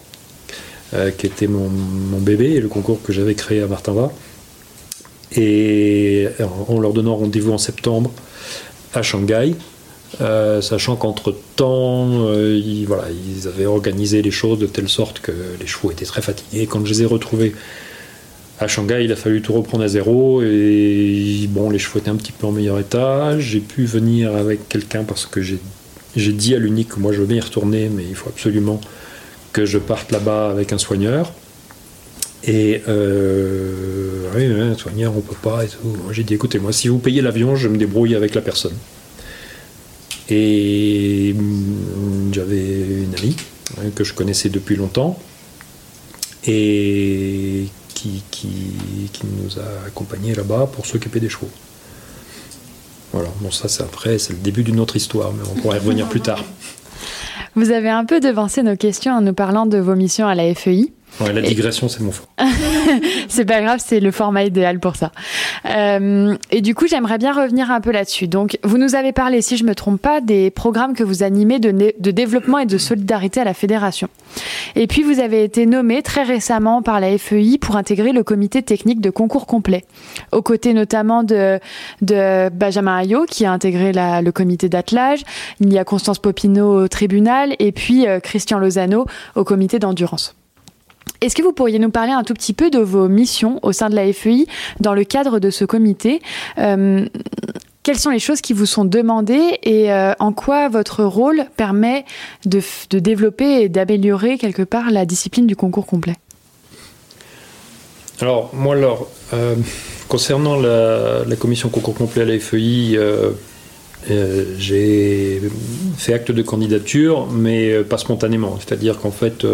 qui était mon, bébé et le concours que j'avais créé à Martin Va et en leur donnant rendez-vous en septembre à Shanghai, euh, sachant qu'entre-temps, euh, ils, voilà, ils avaient organisé les choses de telle sorte que les chevaux étaient très fatigués. Quand je les ai retrouvés à Shanghai, il a fallu tout reprendre à zéro et bon, les chevaux étaient un petit peu en meilleur état. J'ai pu venir avec quelqu'un parce que j'ai dit à l'unique que moi je veux y retourner, mais il faut absolument que je parte là-bas avec un soigneur. Et euh, oui, soigneur, on peut pas et tout. J'ai dit, écoutez, moi, si vous payez l'avion, je me débrouille avec la personne. Et mm, j'avais une amie hein, que je connaissais depuis longtemps et qui, qui, qui nous a accompagnés là-bas pour s'occuper des chevaux. Voilà, bon, ça, c'est après, c'est le début d'une autre histoire, mais on pourra y revenir plus tard. Vous avez un peu devancé nos questions en nous parlant de vos missions à la FEI la digression, c'est mon fort. *laughs* c'est pas grave, c'est le format idéal pour ça. Euh, et du coup, j'aimerais bien revenir un peu là-dessus. Donc, vous nous avez parlé, si je me trompe pas, des programmes que vous animez de, de développement et de solidarité à la fédération. Et puis, vous avez été nommé très récemment par la FEI pour intégrer le comité technique de concours complet, aux côtés notamment de, de Benjamin Ayot, qui a intégré la, le comité d'attelage. Il y a Constance Popino au tribunal et puis euh, Christian Lozano au comité d'endurance. Est-ce que vous pourriez nous parler un tout petit peu de vos missions au sein de la FEI dans le cadre de ce comité? Euh, quelles sont les choses qui vous sont demandées et euh, en quoi votre rôle permet de, développer et d'améliorer quelque part la discipline du concours complet? Alors, moi, alors, euh, concernant la, commission concours complet à la FEI, j'ai fait acte de candidature, mais pas spontanément. C'est-à-dire qu'en fait,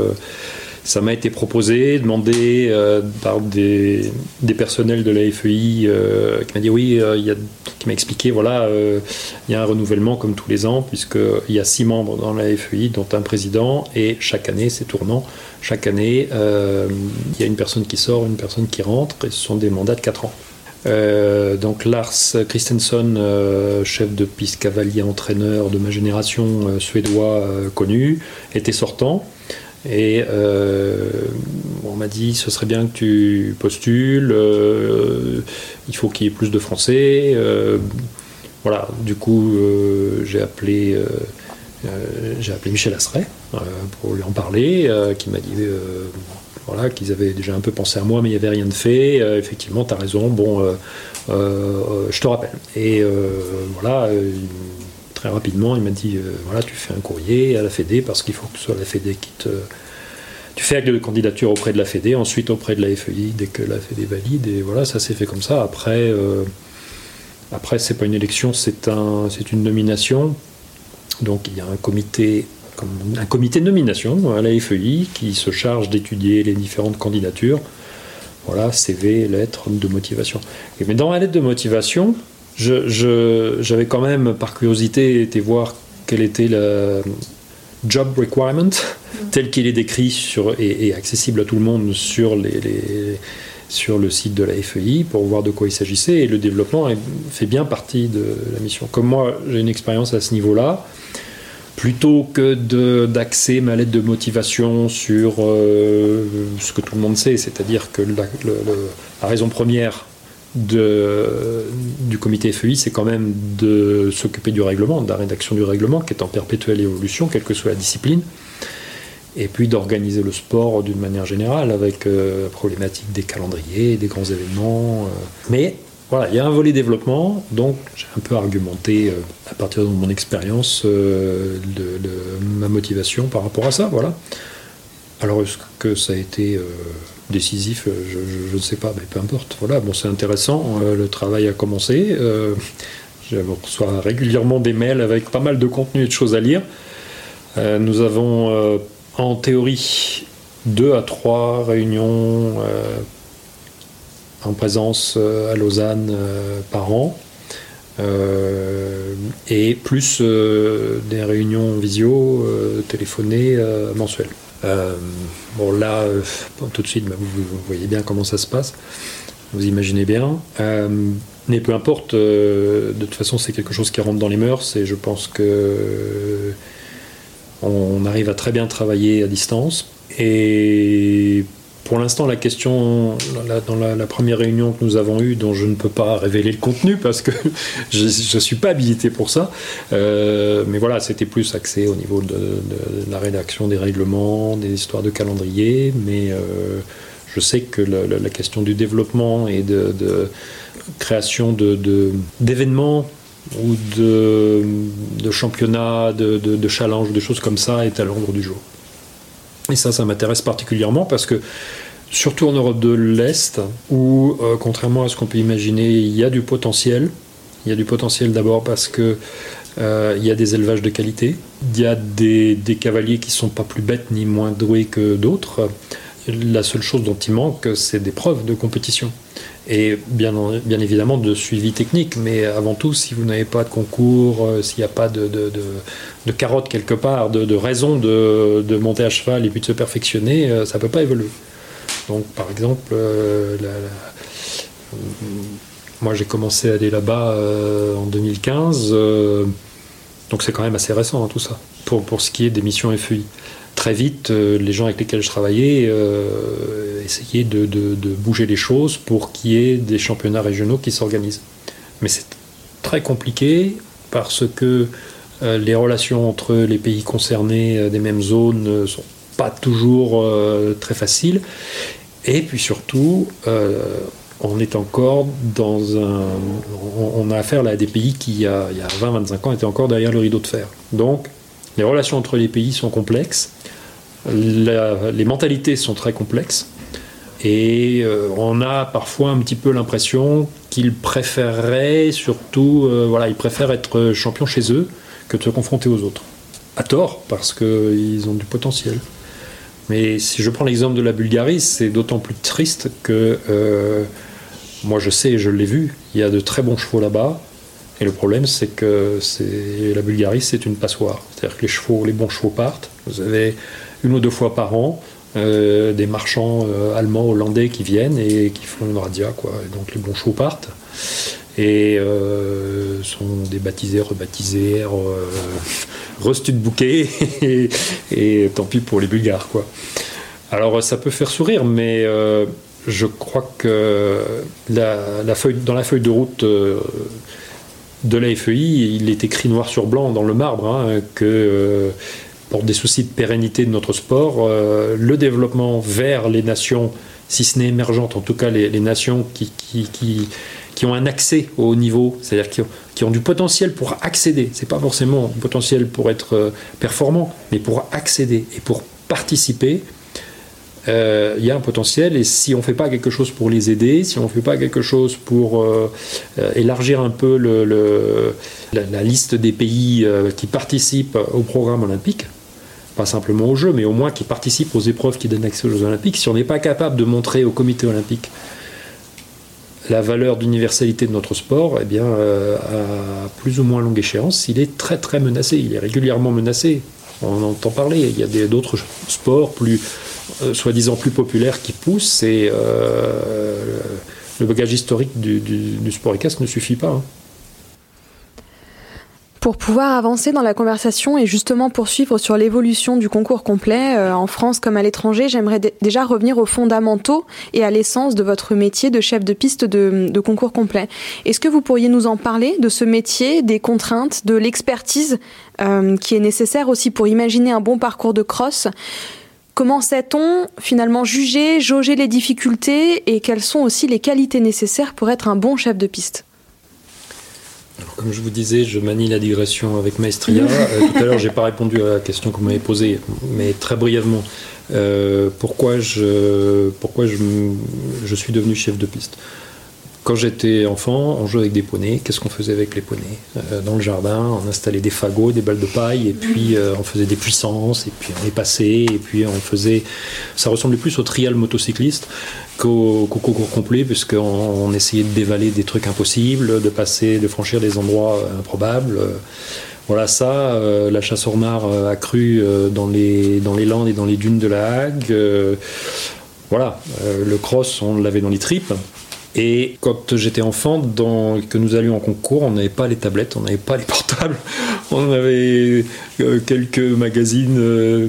ça m'a été proposé, demandé euh, par des, personnels de la FEI euh, qui m'a dit oui, euh, il y a, qui m'a expliqué voilà, il y a un renouvellement comme tous les ans puisqu'il y a six membres dans la FEI dont un président et chaque année c'est tournant. Chaque année il y a une personne qui sort, une personne qui rentre et ce sont des mandats de quatre ans. donc Lars Christensen, chef de piste cavalier entraîneur de ma génération suédois connu, était sortant. Et euh, on m'a dit ce serait bien que tu postules, euh, il faut qu'il y ait plus de Français. Euh, voilà, du coup j'ai appelé, j'ai appelé Michel Asseret pour lui en parler, qui m'a dit voilà, qu'ils avaient déjà un peu pensé à moi, mais il n'y avait rien de fait. effectivement, tu as raison, bon, je te rappelle. Et voilà très rapidement, il m'a dit euh, voilà, tu fais un courrier à la Fédé parce qu'il faut que ce soit la Fédé qui te. Tu fais acte de candidature auprès de la Fédé, ensuite auprès de la FEI dès que la Fédé valide, et voilà, ça s'est fait comme ça. Après, euh, après c'est pas une élection, c'est un, une nomination. Donc il y a un comité, un comité de nomination à la FEI qui se charge d'étudier les différentes candidatures. Voilà, CV, lettre de motivation. Mais dans la lettre de motivation, j'avais quand même, par curiosité, été voir quel était le job requirement mm. tel qu'il est décrit sur, et, accessible à tout le monde sur, les, sur le site de la FEI pour voir de quoi il s'agissait. Et le développement fait bien partie de la mission. Comme moi, j'ai une expérience à ce niveau-là plutôt que d'axer ma lettre de motivation sur euh, ce que tout le monde sait, c'est-à-dire que la, la, raison première de, du comité FEI, c'est quand même de s'occuper du règlement, de la rédaction du règlement, qui est en perpétuelle évolution, quelle que soit la discipline, et puis d'organiser le sport d'une manière générale, avec euh, la problématique des calendriers, des grands événements. Euh. Mais voilà, il y a un volet développement, donc j'ai un peu argumenté euh, à partir de mon expérience de, ma motivation par rapport à ça, voilà. Alors est-ce que ça a été décisif, euh, je, ne sais pas, mais peu importe. Voilà, bon, c'est intéressant. Euh, le travail a commencé. Euh, je reçois régulièrement des mails avec pas mal de contenu et de choses à lire. nous avons en théorie deux à trois réunions en présence à Lausanne par an. et plus des réunions visio téléphonées mensuelles. Euh, bon, là, euh, tout de suite, bah, vous, voyez bien comment ça se passe. Vous imaginez bien. Euh, mais peu importe, de toute façon, c'est quelque chose qui rentre dans les mœurs et je pense que on arrive à très bien travailler à distance. Et pour l'instant, la question, dans la, première réunion que nous avons eue, dont je ne peux pas révéler le contenu parce que *laughs* je ne suis pas habilité pour ça, euh, mais voilà, c'était plus axé au niveau de, la rédaction des règlements, des histoires de calendrier, mais euh, je sais que la, question du développement et de, création d'événements ou de, championnats, de, de challenges, de choses comme ça est à l'ordre du jour. Et ça, ça m'intéresse particulièrement parce que, surtout en Europe de l'Est, où, euh, contrairement à ce qu'on peut imaginer, il y a du potentiel. Il y a du potentiel d'abord parce que euh, il y a des élevages de qualité, il y a des, cavaliers qui sont pas plus bêtes ni moins doués que d'autres. La seule chose dont il manque, c'est des preuves de compétition et bien, évidemment de suivi technique. Mais avant tout, si vous n'avez pas de concours, euh, s'il n'y a pas de, de, quelque part, de, raison de, monter à cheval et puis de se perfectionner, euh, ça ne peut pas évoluer. Donc par exemple, euh, moi j'ai commencé à aller là-bas en 2015, donc c'est quand même assez récent hein, tout ça, pour ce qui est des missions FEI très vite, les gens avec lesquels je travaillais essayer de, bouger les choses pour qu'il y ait des championnats régionaux qui s'organisent. Mais c'est très compliqué parce que euh, les relations entre les pays concernés euh, des mêmes zones euh, sont pas toujours très facile. Et puis surtout, on est encore dans un. On, a affaire à des pays qui, il y a, 20-25 ans, étaient encore derrière le rideau de fer. Donc, les relations entre les pays sont complexes, les mentalités sont très complexes, et euh, on a parfois un petit peu l'impression qu'ils préféreraient, surtout, euh, voilà, ils préfèrent être champions chez eux que de se confronter aux autres. À tort, parce qu'ils ont du potentiel. Mais si je prends l'exemple de la Bulgarie, c'est d'autant plus triste que euh, moi, je sais, je l'ai vu, il y a de très bons chevaux là-bas. Et le problème, c'est que la Bulgarie, c'est une passoire. C'est-à-dire que les chevaux, les bons chevaux partent. Vous avez une ou deux fois par an euh, des marchands euh, allemands, hollandais qui viennent et qui font une radia, quoi. Donc les bons chevaux partent et euh, sont débaptisés, rebaptisés, *laughs* bouquet *laughs* et, et, tant pis pour les Bulgares, quoi. Alors ça peut faire sourire, mais je crois que dans la feuille de route de la FEI, il est écrit noir sur blanc dans le marbre hein, que pour des soucis de pérennité de notre sport, euh, le développement vers les nations, si ce n'est émergentes, en tout cas les, nations qui, qui, ont un accès au haut niveau, c'est-à-dire qui, qui, ont du potentiel pour accéder, c'est pas forcément du potentiel pour être performant, mais pour accéder et pour participer, euh, il y a un potentiel et si on ne fait pas quelque chose pour les aider, si on ne fait pas quelque chose pour euh, euh, élargir un peu le, la, liste des pays qui participent au programme olympique, pas simplement aux Jeux, mais au moins qui participent aux épreuves qui donnent accès aux Jeux olympiques, si on n'est pas capable de montrer au comité olympique la valeur d'universalité de notre sport, eh bien, à plus ou moins longue échéance, il est très très menacé, il est régulièrement menacé. On entend parler, il y a d'autres sports plus, euh, soi-disant plus populaire qui pousse, et euh, le bagage historique du, sport équestre ne suffit pas. Hein. Pour pouvoir avancer dans la conversation et justement poursuivre sur l'évolution du concours complet euh, en France comme à l'étranger, j'aimerais déjà revenir aux fondamentaux et à l'essence de votre métier de chef de piste de, concours complet. Est-ce que vous pourriez nous en parler de ce métier, des contraintes, de l'expertise qui est nécessaire aussi pour imaginer un bon parcours de cross Comment sait-on finalement juger, jauger les difficultés et quelles sont aussi les qualités nécessaires pour être un bon chef de piste? Comme je vous disais, je manie la digression avec maestria. Euh, tout à l'heure, j'ai pas répondu à la question que vous m'avez posée, mais très brièvement. Euh, pourquoi je, suis devenu chef de piste? Quand j'étais enfant, on jouait avec des poneys. Qu'est-ce qu'on faisait avec les poneys euh, Dans le jardin, on installait des fagots, des balles de paille, et puis euh, on faisait des puissances, et puis on est passé, et puis on faisait. Ça ressemblait plus au trial motocycliste qu'au concours complet, puisqu'on on essayait de dévaler des trucs impossibles, de passer, de franchir des endroits euh, improbables. Voilà, ça, la chasse au renard accrue dans, les, dans les landes et dans les dunes de la Hague. voilà, le cross, on l'avait dans les tripes. Et quand j'étais enfant, que nous allions en concours, on n'avait pas les tablettes, on n'avait pas les *laughs* portables, on avait euh, quelques magazines euh,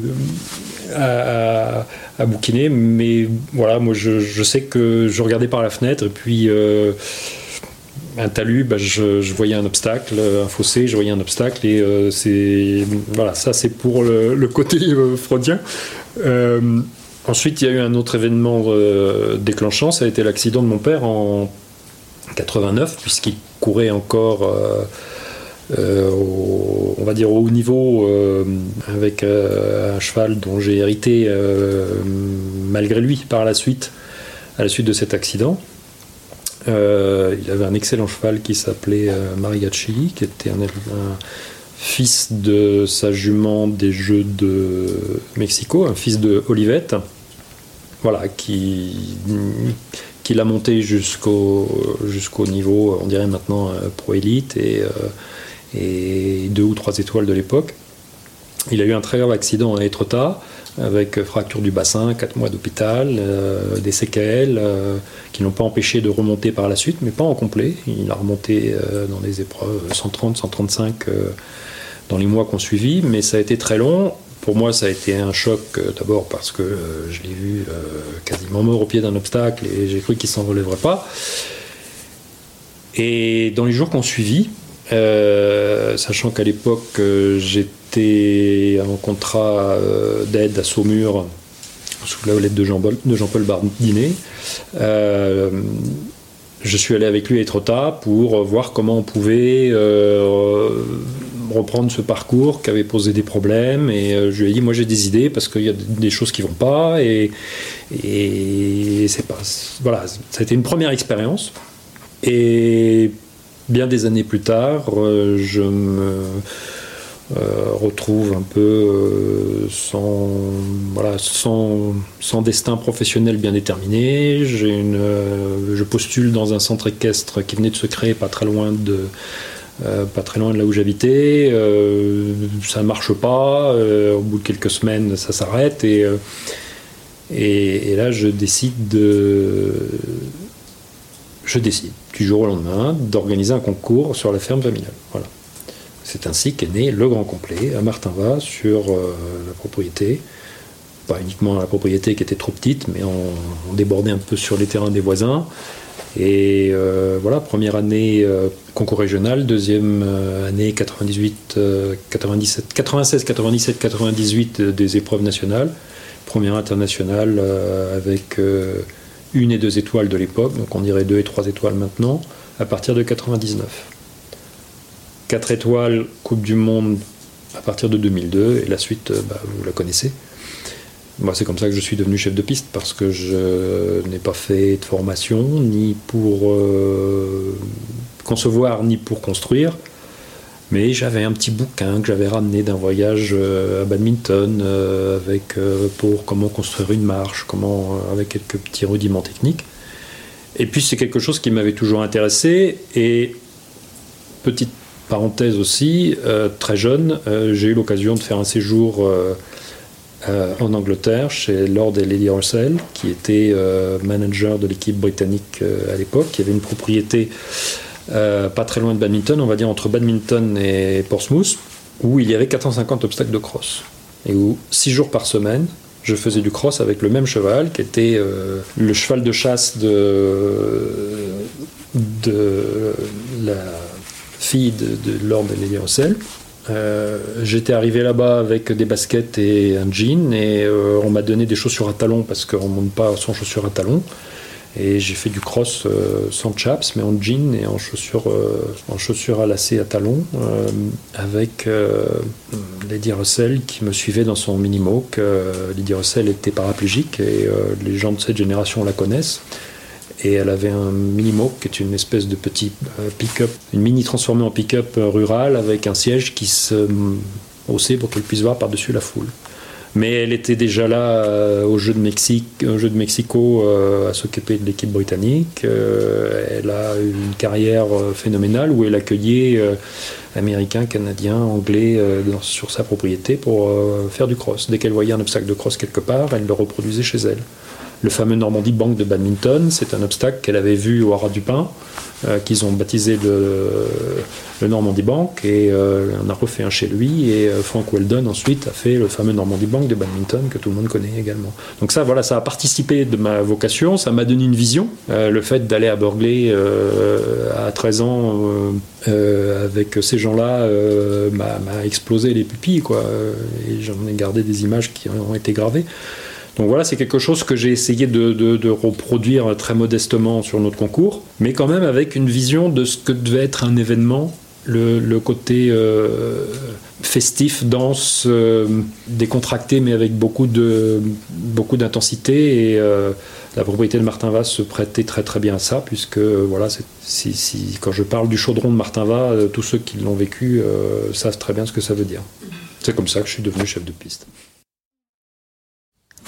à, à, bouquiner, mais voilà, moi je, sais que je regardais par la fenêtre et puis euh, un talus, bah, je, voyais un obstacle, un fossé, je voyais un obstacle et c'est voilà, ça c'est pour le, le côté freudien. Ensuite, il y a eu un autre événement euh, déclenchant, ça a été l'accident de mon père en 89, puisqu'il courait encore, euh, euh, on va dire, au haut niveau, avec un cheval dont j'ai hérité malgré lui par la suite, à la suite de cet accident. il avait un excellent cheval qui s'appelait Mariachi, qui était un fils de sa jument des Jeux de Mexico, un fils de Olivette voilà, qui, qui l'a monté jusqu'au niveau, on dirait maintenant euh, pro élite et, euh, et deux ou trois étoiles de l'époque. Il a eu un très grave accident à Etretat avec fracture du bassin, quatre mois d'hôpital, euh, des séquelles qui n'ont pas empêché de remonter par la suite, mais pas en complet. Il a remonté dans des épreuves 130, 135 dans les mois qu'on suivi, mais ça a été très long pour moi, ça a été un choc euh, d'abord parce que euh, je l'ai vu euh, quasiment mort au pied d'un obstacle et j'ai cru qu'il s'en relèverait pas. Et dans les jours qu'on suivi, sachant qu'à l'époque j'étais en contrat d'aide à Saumur sous la houlette de Jean-Paul Jean Bardinet. Je suis allé avec lui à Etretat pour voir comment on pouvait reprendre ce parcours qui avait posé des problèmes. Et euh, je lui ai dit, moi j'ai des idées parce qu'il y a des choses qui vont pas. Et, c'est pas. Voilà, ça a été une première expérience. Et bien des années plus tard, je me euh, retrouve un peu euh, sans, voilà, sans, sans, destin professionnel bien déterminé. Une, euh, je postule dans un centre équestre qui venait de se créer pas très loin de, pas très loin de là où j'habitais. ça ne marche pas. au bout de quelques semaines, ça s'arrête. Et, et, et, là, je décide de. Je décide, du jour au lendemain, d'organiser un concours sur la ferme familiale. Voilà. C'est ainsi qu'est né le Grand Complet à Martinva sur euh, la propriété. Pas uniquement la propriété qui était trop petite, mais on, débordait un peu sur les terrains des voisins. Et euh, voilà, première année euh, concours régional, deuxième année 98, 97, 96, 97, 98 des épreuves nationales, première internationale avec une et deux étoiles de l'époque, donc on dirait deux et trois étoiles maintenant, à partir de 99. 4 étoiles, Coupe du Monde à partir de 2002, et la suite, euh, bah, vous la connaissez. Moi, c'est comme ça que je suis devenu chef de piste, parce que je n'ai pas fait de formation, ni pour euh, concevoir, ni pour construire. Mais j'avais un petit bouquin que j'avais ramené d'un voyage euh, à badminton avec pour comment construire une marche, comment avec quelques petits rudiments techniques. Et puis c'est quelque chose qui m'avait toujours intéressé et petite Parenthèse aussi, euh, très jeune, euh, j'ai eu l'occasion de faire un séjour euh, en Angleterre chez Lord et Lady Russell, qui était manager de l'équipe britannique à l'époque, qui avait une propriété pas très loin de badminton, on va dire entre badminton et Portsmouth, où il y avait 450 obstacles de cross. Et où, six jours par semaine, je faisais du cross avec le même cheval, qui était le cheval de chasse de la fille de, Lord et Lady Russell. Euh, j'étais arrivé là-bas avec des baskets et un jean et euh, on m'a donné des chaussures à talons parce qu'on ne monte pas sans chaussures à talons. Et j'ai fait du cross euh, sans chaps mais en jean et en chaussures, en chaussures à lacets à talons avec Lady Russell qui me suivait dans son mini-moque. Lady Russell était paraplégique et les gens de cette génération la connaissent et elle avait un mini-mo qui est une espèce de petit euh, pick-up, une mini transformée en pick-up euh, rural avec un siège qui se euh, haussait pour qu'elle puisse voir par-dessus la foule. Mais elle était déjà là au jeu de Mexique, au jeu de Mexico à s'occuper de l'équipe britannique. elle a eu une carrière phénoménale où elle accueillait américains, canadiens, anglais sur sa propriété pour faire du cross. Dès qu'elle voyait un obstacle de cross quelque part, elle le reproduisait chez elle le fameux Normandie Bank de badminton. C'est un obstacle qu'elle avait vu au Haras du Pin, euh, qu'ils ont baptisé le, Normandie Bank, et euh, on a refait un chez lui. Et euh, Frank Weldon ensuite a fait le fameux Normandie Bank de badminton que tout le monde connaît également. Donc ça, voilà, ça a participé de ma vocation, ça m'a donné une vision. le fait d'aller à Burgley à 13 ans avec ces gens-là m'a explosé les pupilles, quoi. Et j'en ai gardé des images qui ont été gravées. Donc voilà, c'est quelque chose que j'ai essayé de, reproduire très modestement sur notre concours, mais quand même avec une vision de ce que devait être un événement, le, côté euh, festif, danse, euh, décontracté, mais avec beaucoup beaucoup d'intensité. Et euh, la propriété de Martin Va se prêtait très très bien à ça, puisque voilà, si, quand je parle du chaudron de Martin Va, tous ceux qui l'ont vécu savent très bien ce que ça veut dire. C'est comme ça que je suis devenu chef de piste.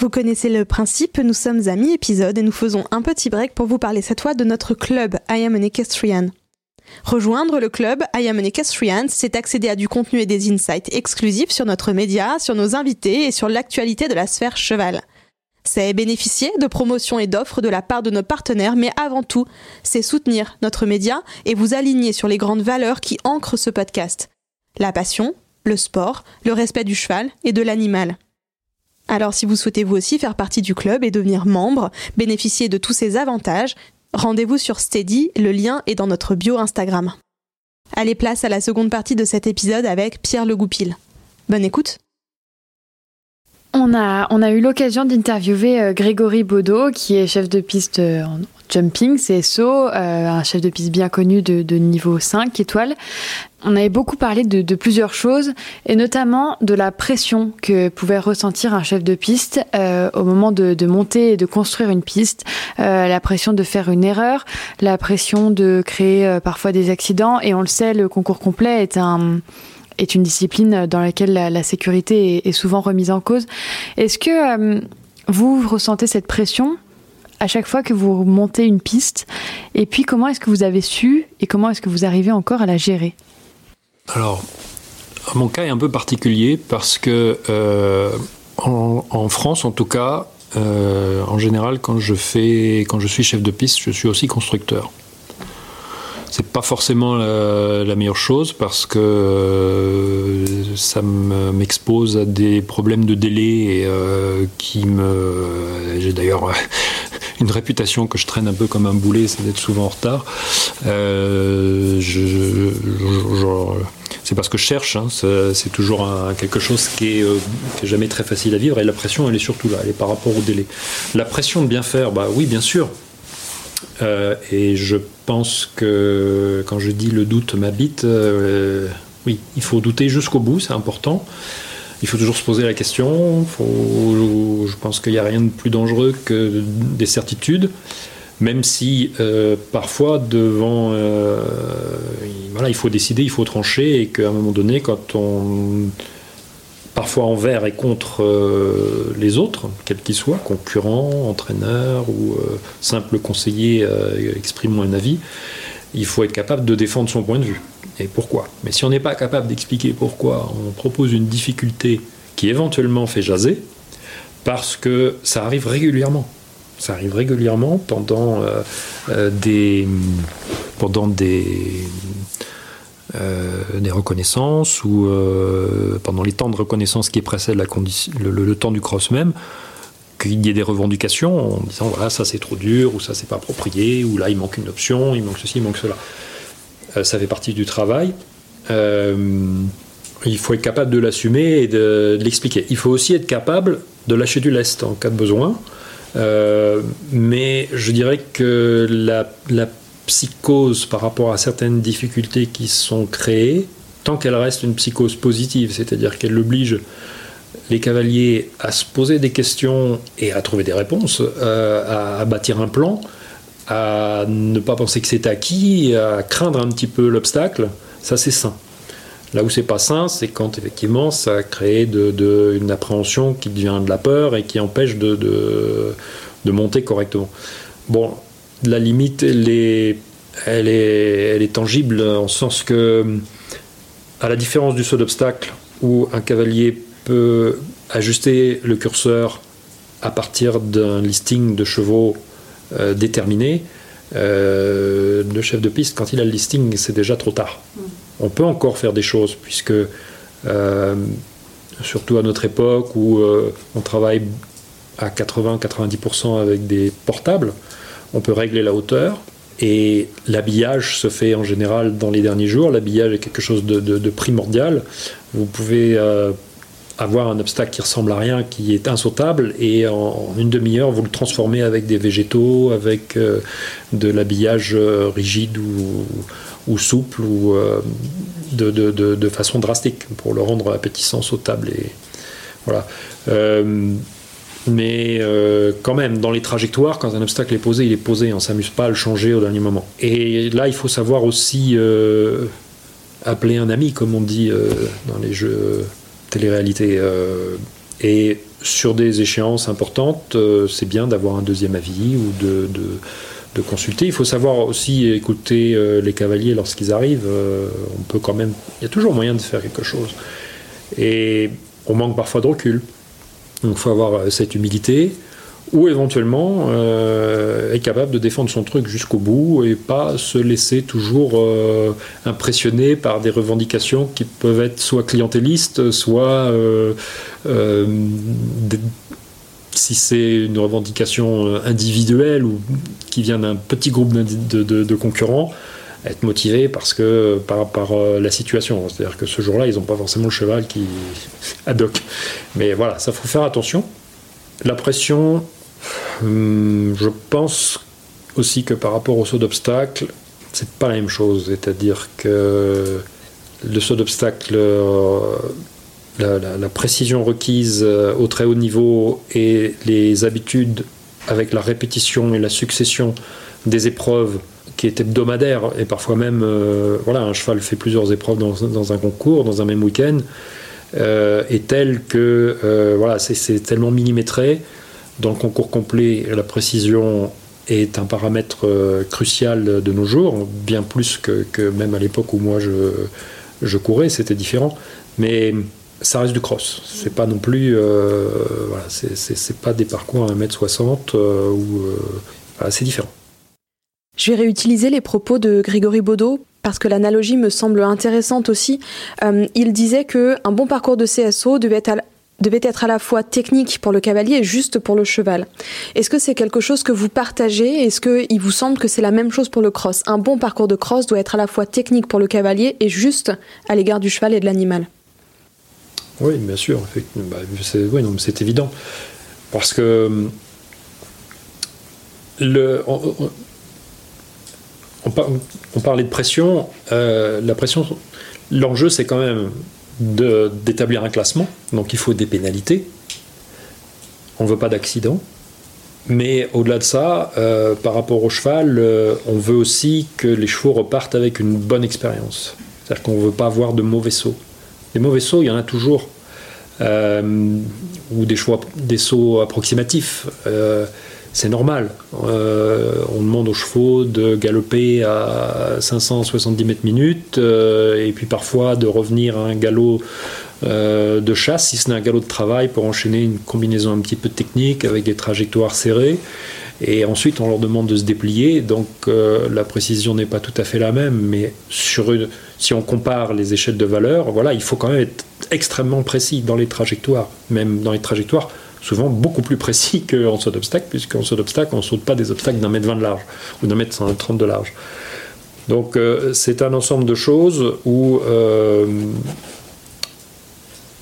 Vous connaissez le principe, nous sommes à mi-épisode et nous faisons un petit break pour vous parler cette fois de notre club I Am an Equestrian. Rejoindre le club I Am an Equestrian, c'est accéder à du contenu et des insights exclusifs sur notre média, sur nos invités et sur l'actualité de la sphère cheval. C'est bénéficier de promotions et d'offres de la part de nos partenaires, mais avant tout, c'est soutenir notre média et vous aligner sur les grandes valeurs qui ancrent ce podcast. La passion, le sport, le respect du cheval et de l'animal. Alors si vous souhaitez vous aussi faire partie du club et devenir membre, bénéficier de tous ces avantages, rendez-vous sur Steady, le lien est dans notre bio Instagram. Allez place à la seconde partie de cet épisode avec Pierre Le Goupil. Bonne écoute. On a, on a eu l'occasion d'interviewer euh, Grégory Baudot, qui est chef de piste euh, jumping, CSO, euh, un chef de piste bien connu de, niveau 5 étoiles. On avait beaucoup parlé de, plusieurs choses, et notamment de la pression que pouvait ressentir un chef de piste euh, au moment de, monter et de construire une piste, euh, la pression de faire une erreur, la pression de créer parfois des accidents, et on le sait, le concours complet est un est une discipline dans laquelle la, sécurité est, souvent remise en cause. Est-ce que euh, vous ressentez cette pression? À chaque fois que vous montez une piste Et puis comment est-ce que vous avez su et comment est-ce que vous arrivez encore à la gérer? Alors, mon cas est un peu particulier parce que euh, en, France, en tout cas, euh, en général, quand je fais, quand je suis chef de piste, je suis aussi constructeur c'est pas forcément la, meilleure chose parce que euh, ça m'expose à des problèmes de délai qui me. J'ai d'ailleurs une réputation que je traîne un peu comme un boulet, c'est d'être souvent en retard. Euh, c'est pas ce que je cherche, hein, c'est toujours quelque chose qui est, euh, qui est, jamais très facile à vivre et la pression elle est surtout là, elle est par rapport au délai. La pression de bien faire, bah oui bien sûr, euh, et je pense que quand je dis le doute m'habite, oui, il faut douter jusqu'au bout, c'est important. Il faut toujours se poser la question. Faut, je pense qu'il n'y a rien de plus dangereux que des certitudes, même si euh, parfois devant, euh, voilà, il faut décider, il faut trancher, et qu'à un moment donné, quand on parfois envers et contre euh, les autres, quels qu'ils soient, concurrents, entraîneurs ou simples conseillers exprimant un avis, il faut être capable de défendre son point de vue. Et pourquoi Mais si on n'est pas capable d'expliquer pourquoi on propose une difficulté qui éventuellement fait jaser, parce que ça arrive régulièrement. Ça arrive régulièrement pendant des, pendant des, euh, des reconnaissances ou euh, pendant les temps de reconnaissance qui précèdent le, le, temps du cross même, qu'il y ait des revendications en disant voilà ça c'est trop dur ou ça c'est pas approprié ou là il manque une option, il manque ceci, il manque cela. Euh, ça fait partie du travail. Euh, il faut être capable de l'assumer et de, l'expliquer. Il faut aussi être capable de lâcher du lest en cas de besoin. Euh, mais je dirais que la, psychose par rapport à certaines difficultés qui sont créées, tant qu'elle reste une psychose positive, c'est-à-dire qu'elle oblige les cavaliers à se poser des questions et à trouver des réponses, à, bâtir un plan, à ne pas penser que c'est acquis, à craindre un petit peu l'obstacle, ça c'est sain. Là où c'est pas sain, c'est quand effectivement ça crée une appréhension qui devient de la peur et qui empêche de, monter correctement. Bon, la limite, elle est, elle est, tangible en ce sens que, à la différence du saut d'obstacle, où un cavalier peut ajuster le curseur à partir d'un listing de chevaux déterminé, euh, le chef de piste, quand il a le listing, c'est déjà trop tard. Mm. On peut encore faire des choses, puisque, euh, surtout à notre époque où euh, on travaille à 80-90% avec des portables, on peut régler la hauteur. Et l'habillage se fait en général dans les derniers jours. L'habillage est quelque chose de, de, de primordial. Vous pouvez euh, avoir un obstacle qui ressemble à rien, qui est insautable, et en, une demi-heure, vous le transformez avec des végétaux, avec euh, de l'habillage euh, rigide ou, ou, souple, ou euh, de, façon drastique, pour le rendre appétissant, sautable. Et, voilà. Mais quand même, dans les trajectoires, quand un obstacle est posé, il est posé, on ne s'amuse pas à le changer au dernier moment. Et là, il faut savoir aussi appeler un ami, comme on dit dans les jeux télé-réalité. Euh, et sur des échéances importantes, euh, c'est bien d'avoir un deuxième avis ou de, de, consulter. Il faut savoir aussi écouter euh, les cavaliers lorsqu'ils arrivent. on peut quand même, il y a toujours moyen de faire quelque chose. Et on manque parfois de recul. Donc il faut avoir cette humilité ou éventuellement euh, être capable de défendre son truc jusqu'au bout et pas se laisser toujours euh, impressionner par des revendications qui peuvent être soit clientélistes, soit euh, des, si c'est une revendication individuelle ou qui vient d'un petit groupe de, concurrents, être motivés parce que par, par la situation. C'est-à-dire que ce jour-là, ils n'ont pas forcément le cheval qui *laughs* ad hoc. Mais voilà, ça faut faire attention. La pression, hum, je pense aussi que par rapport au saut d'obstacle, c'est pas la même chose. C'est-à-dire que le saut d'obstacle, euh, la, précision requise euh, au très haut niveau et les habitudes avec la répétition et la succession des épreuves qui est hebdomadaire et parfois même, euh, voilà, un cheval fait plusieurs épreuves dans, un concours, dans un même week-end, est telle que, voilà, c'est tellement millimétré dans le concours complet, la précision est un paramètre crucial de nos jours, bien plus que, même à l'époque où moi je, courais, c'était différent. Mais ça reste du cross. C'est pas non plus. Euh, voilà, c'est pas des parcours à 1m60 euh, ou. Euh, c'est différent. Je vais réutiliser les propos de Grégory Baudot parce que l'analogie me semble intéressante aussi. il disait que un bon parcours de CSO devait être, à, devait être à la fois technique pour le cavalier et juste pour le cheval. Est-ce que c'est quelque chose que vous partagez? Est-ce qu'il vous semble que c'est la même chose pour le cross? Un bon parcours de cross doit être à la fois technique pour le cavalier et juste à l'égard du cheval et de l'animal Oui, bien sûr. Bah, c'est, évident. Parce que le, on, parlait de pression. Euh, la pression, l'enjeu, c'est quand même d'établir un classement, donc il faut des pénalités. On ne veut pas d'accident. Mais au-delà de ça, euh, par rapport au cheval, euh, on veut aussi que les chevaux repartent avec une bonne expérience. C'est-à-dire qu'on ne veut pas avoir de mauvais sauts. Les mauvais sauts, il y en a toujours. Euh, ou des, choix, des sauts approximatifs c'est normal. Euh, on demande aux chevaux de galoper à 570 mètres minute euh, et puis parfois de revenir à un galop euh, de chasse, si ce n'est un galop de travail pour enchaîner une combinaison un petit peu technique avec des trajectoires serrées. Et ensuite, on leur demande de se déplier. Donc, la précision n'est pas tout à fait la même, mais sur si on compare les échelles de valeur, voilà, il faut quand même être extrêmement précis dans les trajectoires, même dans les trajectoires souvent beaucoup plus précis *laughs* qu'en saut d'obstacle, puisqu'en saut d'obstacle, on ne saute pas des obstacles d'un mètre vingt de large ou d'un mètre trente de large. Donc euh, c'est un ensemble de choses où, euh,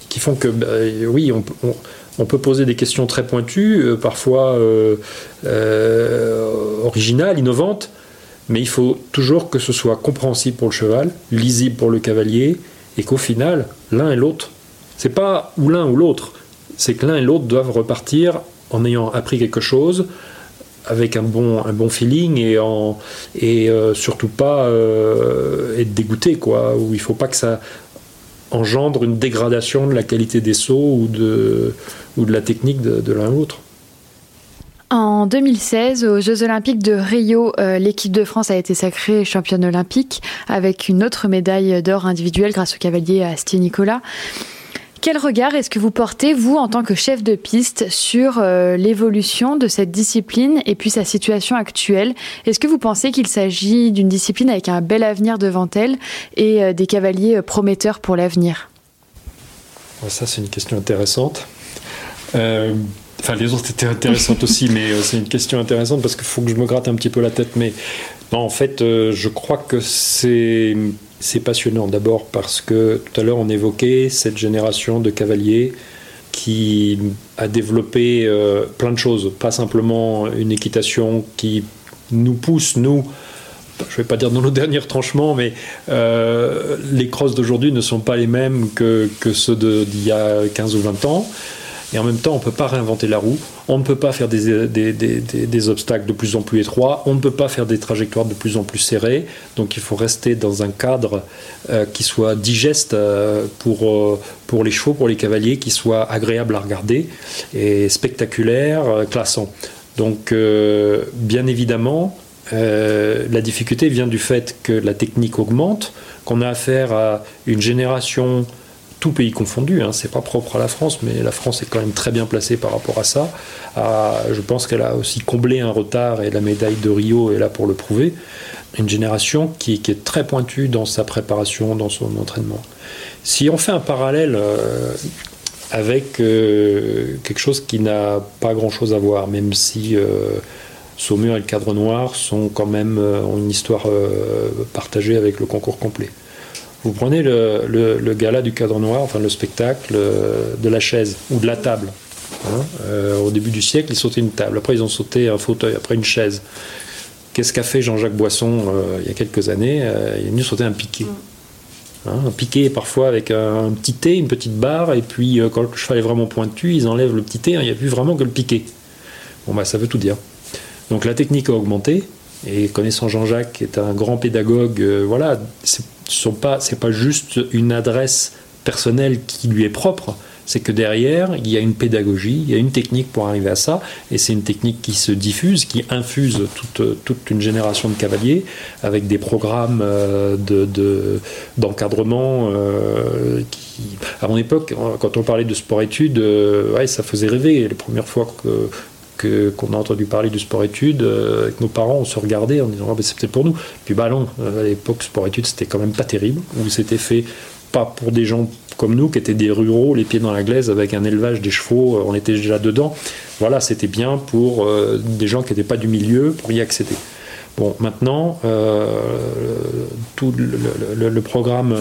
qui font que, bah, oui, on, peut poser des questions très pointues, euh, parfois originales, innovantes, mais il faut toujours que ce soit compréhensible pour le cheval, lisible pour le cavalier, et qu'au final, l'un et l'autre, c'est pas ou l'un ou l'autre, c'est que l'un et l'autre doivent repartir en ayant appris quelque chose, avec un bon, un bon feeling et, en, et euh, surtout pas euh, être dégoûté, quoi, où il ne faut pas que ça engendre une dégradation de la qualité des sauts ou de, ou de la technique de, l'un ou l'autre. En 2016, aux Jeux Olympiques de Rio, euh, l'équipe de France a été sacrée championne olympique avec une autre médaille d'or individuelle grâce au cavalier Astier Nicolas. Quel regard est-ce que vous portez, vous, en tant que chef de piste, sur euh, l'évolution de cette discipline et puis sa situation actuelle? Est-ce que vous pensez qu'il s'agit d'une discipline avec un bel avenir devant elle et euh, des cavaliers euh, prometteurs pour l'avenir? Ça, c'est une question intéressante. Enfin, les autres étaient intéressantes aussi, mais c'est une question intéressante parce qu'il faut que je me gratte un petit peu la tête. Mais non, en fait, je crois que c'est c'est passionnant d'abord parce que tout à l'heure on évoquait cette génération de cavaliers qui a développé euh, plein de choses, pas simplement une équitation qui nous pousse, nous, je ne vais pas dire dans nos *laughs* derniers tranchements, mais euh, les crosses d'aujourd'hui ne sont pas les mêmes que, que ceux d'il y a 15 ou 20 ans. Et en même temps, on ne peut pas réinventer la roue, on ne peut pas faire des, obstacles de plus en plus étroits, on ne peut pas faire des trajectoires de plus en plus serrées. Donc il faut rester dans un cadre euh, qui soit digeste euh, pour, euh, pour les chevaux, pour les cavaliers, qui soit agréable à regarder et spectaculaire, classant. Donc bien évidemment, la difficulté vient du fait que la technique augmente, qu'on a affaire à une génération tout pays confondu, hein, c'est pas propre à la France, mais la France est quand même très bien placée par rapport à ça. je pense qu'elle a aussi comblé un retard et la médaille de Rio est là pour le prouver. Une génération qui, est très pointue dans sa préparation, dans son entraînement. Si on fait un parallèle euh, avec euh, quelque chose qui n'a pas grand-chose à voir, même si euh, Saumur et le cadre noir sont quand même ont une histoire partagée avec le concours complet. Vous prenez le, le, gala du cadre noir, enfin le spectacle de la chaise ou de la table. Hein. au début du siècle, ils sautaient une table. Après, ils ont sauté un fauteuil. Après, une chaise. Qu'est-ce qu'a fait Jean-Jacques Boisson il y a quelques années Il est venu sauter un piquet. Mm. Hein, un piqué parfois avec un, petit T, une petite barre, et puis euh, quand le cheval est vraiment pointu, ils enlèvent le petit T, hein, il n'y a plus vraiment que le piqué. Bon, bah, ça veut tout dire. Donc la technique a augmenté, et connaissant Jean-Jacques, qui est un grand pédagogue, euh, voilà, c'est pas, pas juste une adresse personnelle qui lui est propre, c'est que derrière, il y a une pédagogie, il y a une technique pour arriver à ça, et c'est une technique qui se diffuse, qui infuse toute, toute une génération de cavaliers, avec des programmes euh, d'encadrement de, euh. À mon époque, quand on parlait de sport-études, euh, ça faisait rêver. Les premières fois que qu'on a entendu parler du sport-études, avec nos parents, on se regardait en disant ah, ben, c'est peut-être pour nous. Puis bah non, à l'époque, sport-études, c'était quand même pas terrible, où c'était fait pas pour des gens comme nous, qui étaient des ruraux, les pieds dans la glaise, avec un élevage des chevaux, euh, on était déjà dedans. Voilà, c'était bien pour euh, des gens qui n'étaient pas du milieu pour y accéder. Bon, maintenant, euh, tout le, programme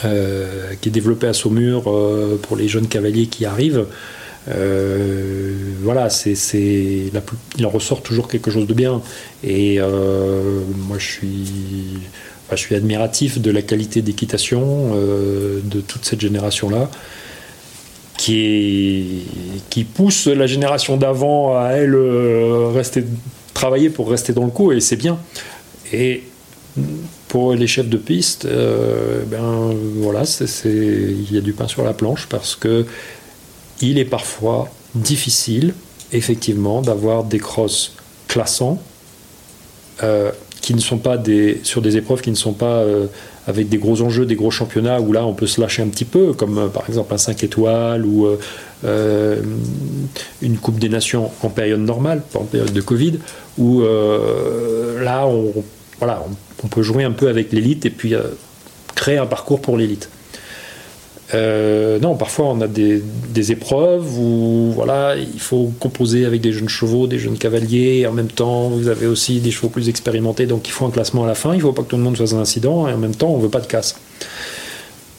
qui est développé à Saumur pour les jeunes cavaliers qui arrivent, voilà, c'est, il en ressort toujours quelque chose de bien. Et moi, je suis je suis admiratif de la qualité d'équitation euh, de toute cette génération-là, qui, qui pousse la génération d'avant à elle euh, rester, travailler pour rester dans le coup, et c'est bien. Et pour les chefs de piste, euh, ben voilà, il y a du pain sur la planche parce que il est parfois difficile, effectivement, d'avoir des crosses classants qui ne sont pas des, sur des épreuves qui ne sont pas euh, avec des gros enjeux, des gros championnats où là on peut se lâcher un petit peu, comme euh, par exemple un 5 étoiles ou euh, une Coupe des Nations en période normale, pas en période de Covid, où là voilà, on, peut jouer un peu avec l'élite et puis créer un parcours pour l'élite. Euh, non, parfois on a des, épreuves où voilà, il faut composer avec des jeunes chevaux, des jeunes cavaliers, et en même temps vous avez aussi des chevaux plus expérimentés, donc il faut un classement à la fin, il ne faut pas que tout le monde fasse un incident, et en même temps on ne veut pas de casse.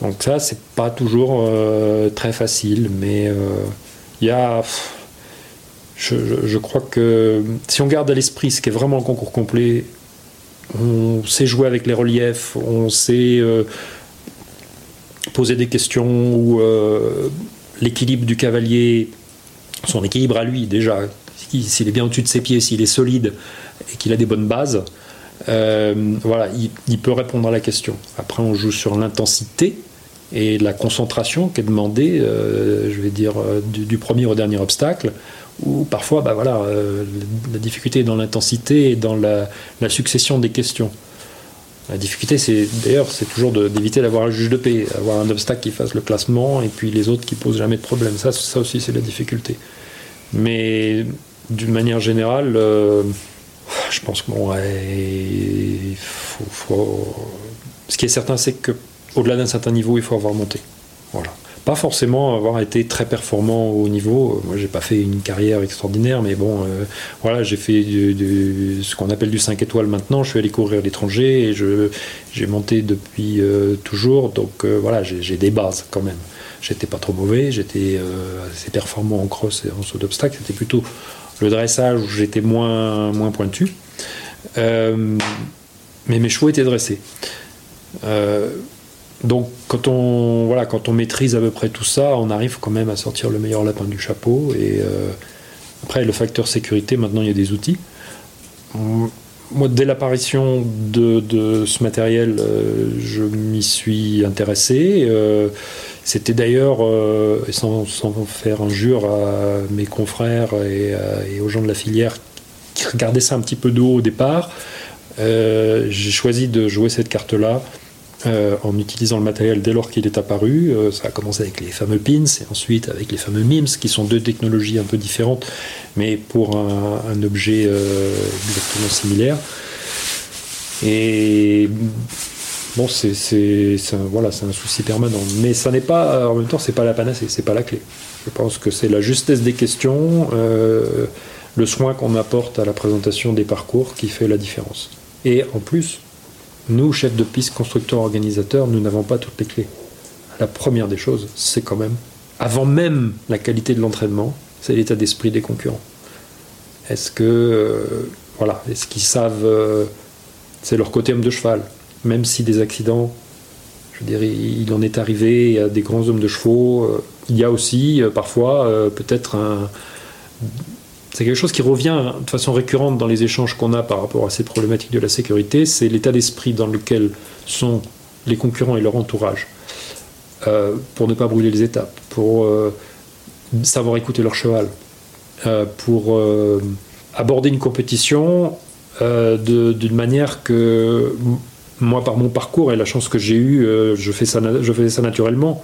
Donc ça, c'est pas toujours euh, très facile, mais euh, il y a... Je, je, crois que si on garde à l'esprit ce qui est vraiment le concours complet, on sait jouer avec les reliefs, on sait poser des questions où euh, l'équilibre du cavalier, son équilibre à lui déjà, s'il est bien au-dessus de ses pieds, s'il est solide et qu'il a des bonnes bases, euh, voilà, il, peut répondre à la question. Après, on joue sur l'intensité et la concentration qui est demandée, euh, je vais dire, du, premier au dernier obstacle, où parfois, bah voilà, la difficulté est dans l'intensité et dans la succession des questions. La difficulté, c'est d'ailleurs, c'est toujours d'éviter d'avoir un juge de paix, avoir un obstacle qui fasse le classement et puis les autres qui posent jamais de problème. Ça, aussi, c'est la difficulté. Mais d'une manière générale, euh, je pense que bon, faut, ce qui est certain, c'est que au-delà d'un certain niveau, il faut avoir monté. Pas forcément avoir été très performant au niveau. Moi, j'ai pas fait une carrière extraordinaire, mais bon, euh, voilà, j'ai fait ce qu'on appelle du 5 étoiles maintenant. Je suis allé courir à l'étranger et j'ai monté depuis euh, toujours. Donc euh, voilà, j'ai des bases quand même. J'étais pas trop mauvais, j'étais assez performant en cross et en saut d'obstacle. C'était plutôt le dressage où j'étais moins, moins pointu. mais mes chevaux étaient dressés. Donc quand on, voilà, quand on maîtrise à peu près tout ça, on arrive quand même à sortir le meilleur lapin du chapeau. Et euh, après, le facteur sécurité, maintenant il y a des outils. Moi, dès l'apparition de, ce matériel, euh, je m'y suis intéressé. Euh, c'était d'ailleurs, sans, sans, faire injure à mes confrères et, et, aux gens de la filière qui regardaient ça un petit peu de haut au départ, j'ai choisi de jouer cette carte-là euh, en utilisant le matériel dès lors qu'il est apparu. Euh, ça a commencé avec les fameux pins et ensuite avec les fameux MIMS, qui sont deux technologies un peu différentes, mais pour un, objet euh, exactement similaire. Et bon, c'est voilà, un souci permanent. Mais ça n'est pas, en même temps, c'est pas la panacée, c'est pas la clé. Je pense que c'est la justesse des questions, le soin qu'on apporte à la présentation des parcours qui fait la différence. Et en plus, nous, chefs de piste, constructeurs, organisateurs, nous n'avons pas toutes les clés. La première des choses, c'est quand même, avant même la qualité de l'entraînement, c'est l'état d'esprit des concurrents. Est-ce que, euh, voilà, est-ce qu'ils savent, euh, c'est leur côté homme de cheval, même si des accidents, je dirais, il en est arrivé à des grands hommes de chevaux, euh, il y a aussi parfois peut-être un c'est quelque chose qui revient de façon récurrente dans les échanges qu'on a par rapport à ces problématiques de la sécurité, c'est l'état d'esprit dans lequel sont les concurrents et leur entourage, euh, pour ne pas brûler les étapes, pour euh, savoir écouter leur cheval, euh, pour aborder une compétition d'une manière que moi, par mon parcours et la chance que j'ai eue, je, fais ça, je faisais ça naturellement.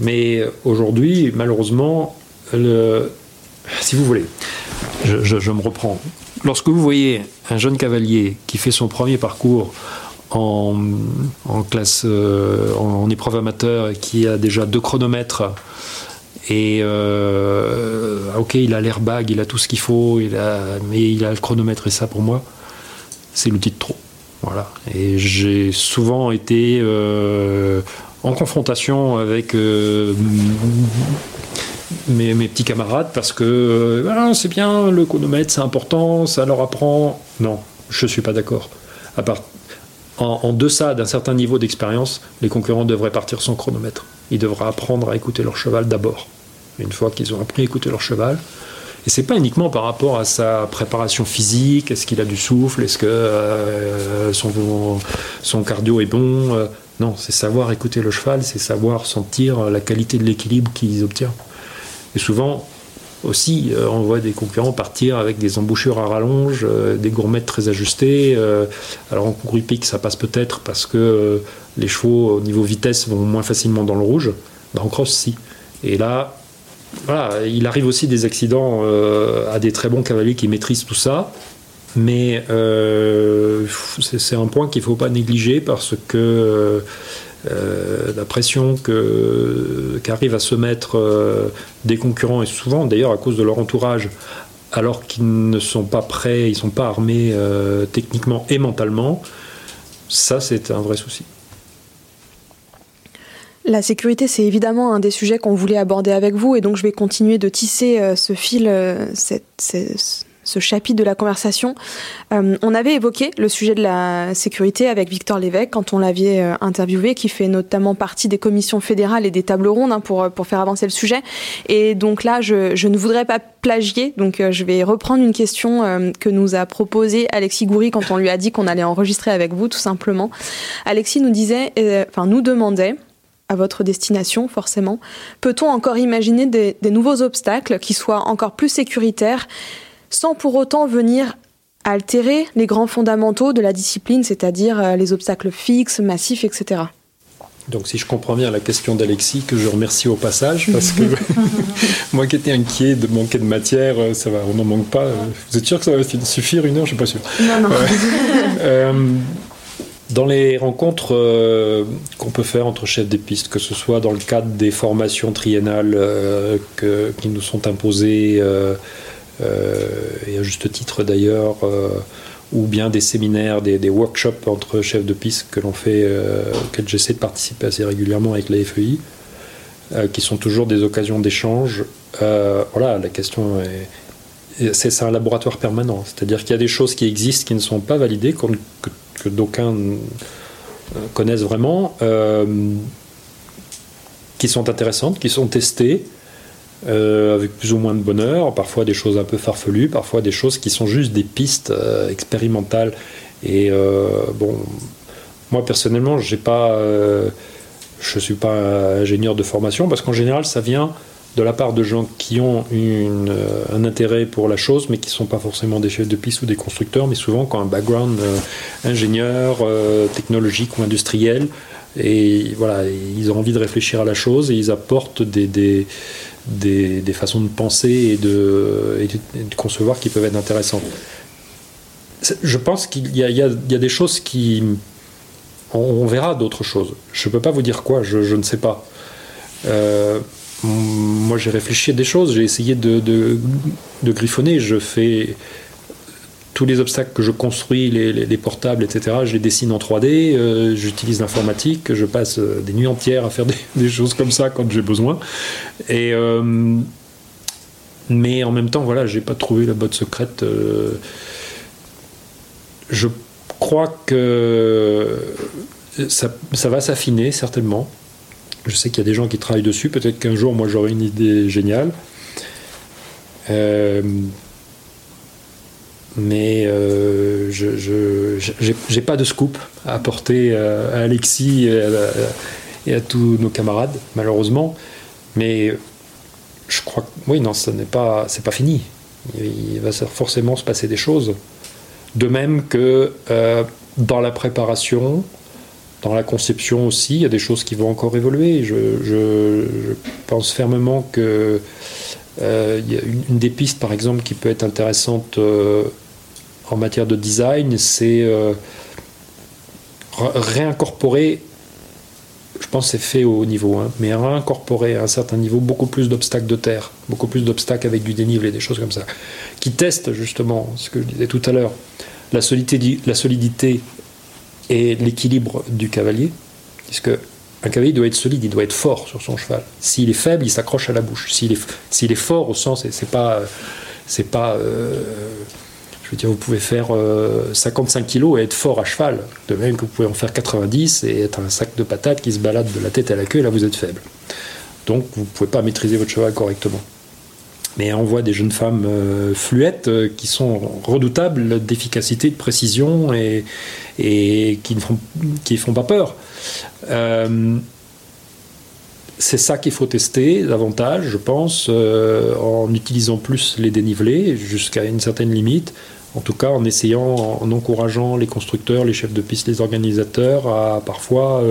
Mais aujourd'hui, malheureusement, le, si vous voulez, je, me reprends. Lorsque vous voyez un jeune cavalier qui fait son premier parcours en, classe, euh, en, épreuve amateur, qui a déjà deux chronomètres, et euh, ok, il a l'airbag, il a tout ce qu'il faut, mais il a le chronomètre, et ça pour moi, c'est l'outil de trop. Voilà. Et j'ai souvent été euh, en confrontation avec mes, petits camarades parce que euh, c'est bien, le chronomètre c'est important, ça leur apprend. Non, je ne suis pas d'accord. À part, en, deçà d'un certain niveau d'expérience, les concurrents devraient partir sans chronomètre. Ils devraient apprendre à écouter leur cheval d'abord. Une fois qu'ils ont appris à écouter leur cheval, et c'est pas uniquement par rapport à sa préparation physique, est-ce qu'il a du souffle, est-ce que euh, son, son, cardio est bon. Euh, non, c'est savoir écouter le cheval, c'est savoir sentir la qualité de l'équilibre qu'ils obtiennent. Et souvent, aussi, euh, on voit des concurrents partir avec des embouchures à rallonge, euh, des gourmettes très ajustées. Euh, alors en concours hippique, ça passe peut-être parce que les chevaux, au niveau vitesse, vont moins facilement dans le rouge. En cross, si. Et là, voilà, il arrive aussi des accidents à des très bons cavaliers qui maîtrisent tout ça. Mais c'est un point qu'il ne faut pas négliger parce que euh, la pression qu'arrivent à se mettre euh, des concurrents, et souvent d'ailleurs à cause de leur entourage, alors qu'ils ne sont pas prêts, ils ne sont pas armés euh, techniquement et mentalement, ça c'est un vrai souci. La sécurité, c'est évidemment un des sujets qu'on voulait aborder avec vous, et donc je vais continuer de tisser ce fil, cette, ce chapitre de la conversation. Euh, on avait évoqué le sujet de la sécurité avec Victor Lévesque quand on l'avait euh, interviewé, qui fait notamment partie des commissions fédérales et des tables rondes hein, pour, pour faire avancer le sujet. Et donc là, je, ne voudrais pas plagier, donc euh, je vais reprendre une question que nous a proposée Alexis Goury quand on lui a dit qu'on allait enregistrer avec vous, tout simplement. Alexis nous disait, enfin nous demandait, à votre destination, forcément. Peut-on encore imaginer des, nouveaux obstacles qui soient encore plus sécuritaires sans pour autant venir altérer les grands fondamentaux de la discipline, c'est-à-dire euh, les obstacles fixes, massifs, etc. Donc si je comprends bien la question d'Alexis, que je remercie au passage, parce que *laughs* moi qui étais inquiet de manquer de matière, euh, ça va, on n'en manque pas. Vous êtes sûr que ça va suffire une heure? Je ne suis pas sûr. Non, non. *laughs* Euh, dans les rencontres qu'on peut faire entre chefs des pistes, que ce soit dans le cadre des formations triennales qui nous sont imposées euh, et à juste titre d'ailleurs, euh, ou bien des séminaires, des, workshops entre chefs de piste que l'on fait, euh, auxquels j'essaie de participer assez régulièrement avec la FEI, qui sont toujours des occasions d'échange. voilà, la question est, c'est un laboratoire permanent. C'est-à-dire qu'il y a des choses qui existent qui ne sont pas validées, que d'aucuns connaissent vraiment, qui sont intéressantes, qui sont testées, euh, avec plus ou moins de bonheur, parfois des choses un peu farfelues, parfois des choses qui sont juste des pistes euh, expérimentales. Et euh, bon, moi personnellement, j'ai pas, je suis pas ingénieur de formation parce qu'en général, ça vient de la part de gens qui ont un intérêt pour la chose, mais qui ne sont pas forcément des chefs de piste ou des constructeurs, mais souvent qui ont un background ingénieur, technologique ou industriel. Et voilà, ils ont envie de réfléchir à la chose et ils apportent des des, façons de penser et de, concevoir qui peuvent être intéressantes. Je pense qu'il y, y, a des choses qui... On, verra d'autres choses. Je ne peux pas vous dire quoi, je, ne sais pas. Euh, moi j'ai réfléchi à des choses, j'ai essayé de, de, griffonner, je fais tous les obstacles que je construis, les, portables, etc., je les dessine en 3D, euh, j'utilise l'informatique, je passe euh, des nuits entières à faire des, *laughs* choses comme ça quand j'ai besoin. Euh, mais en même temps, voilà, j'ai pas trouvé la botte secrète. je crois que ça va s'affiner certainement. Je sais qu'il y a des gens qui travaillent dessus. Peut-être qu'un jour, moi, j'aurai une idée géniale. Euh, mais euh, je n'ai pas de scoop à apporter à Alexis et à, tous nos camarades, malheureusement. Mais je crois que oui, non, ce n'est pas, c'est pas fini. Il, va forcément se passer des choses. De même que euh, dans la préparation, dans la conception aussi, il y a des choses qui vont encore évoluer. Je, pense fermement que euh, une, des pistes, par exemple, qui peut être intéressante euh, en matière de design, c'est euh, réincorporer. Je pense c'est fait au haut niveau, hein, mais réincorporer à un certain niveau beaucoup plus d'obstacles de terre, beaucoup plus d'obstacles avec du dénivelé, des choses comme ça, qui testent justement ce que je disais tout à l'heure, la solidité, la solidité et l'équilibre du cavalier, puisque un cavalier doit être solide, il doit être fort sur son cheval. S'il est faible, il s'accroche à la bouche. S'il est, fort au sens, c'est pas, c'est pas, euh, je veux dire, vous pouvez faire 55 euh, kilos et être fort à cheval, de même que vous pouvez en faire 90 et être un sac de patates qui se balade de la tête à la queue, et là vous êtes faible. Donc vous ne pouvez pas maîtriser votre cheval correctement. Mais on voit des jeunes femmes euh, fluettes euh, qui sont redoutables d'efficacité, de précision et, qui ne font, pas peur. C'est ça qu'il faut tester davantage, je pense, en utilisant plus les dénivelés jusqu'à une certaine limite. En tout cas, en essayant, en encourageant les constructeurs, les chefs de piste, les organisateurs à parfois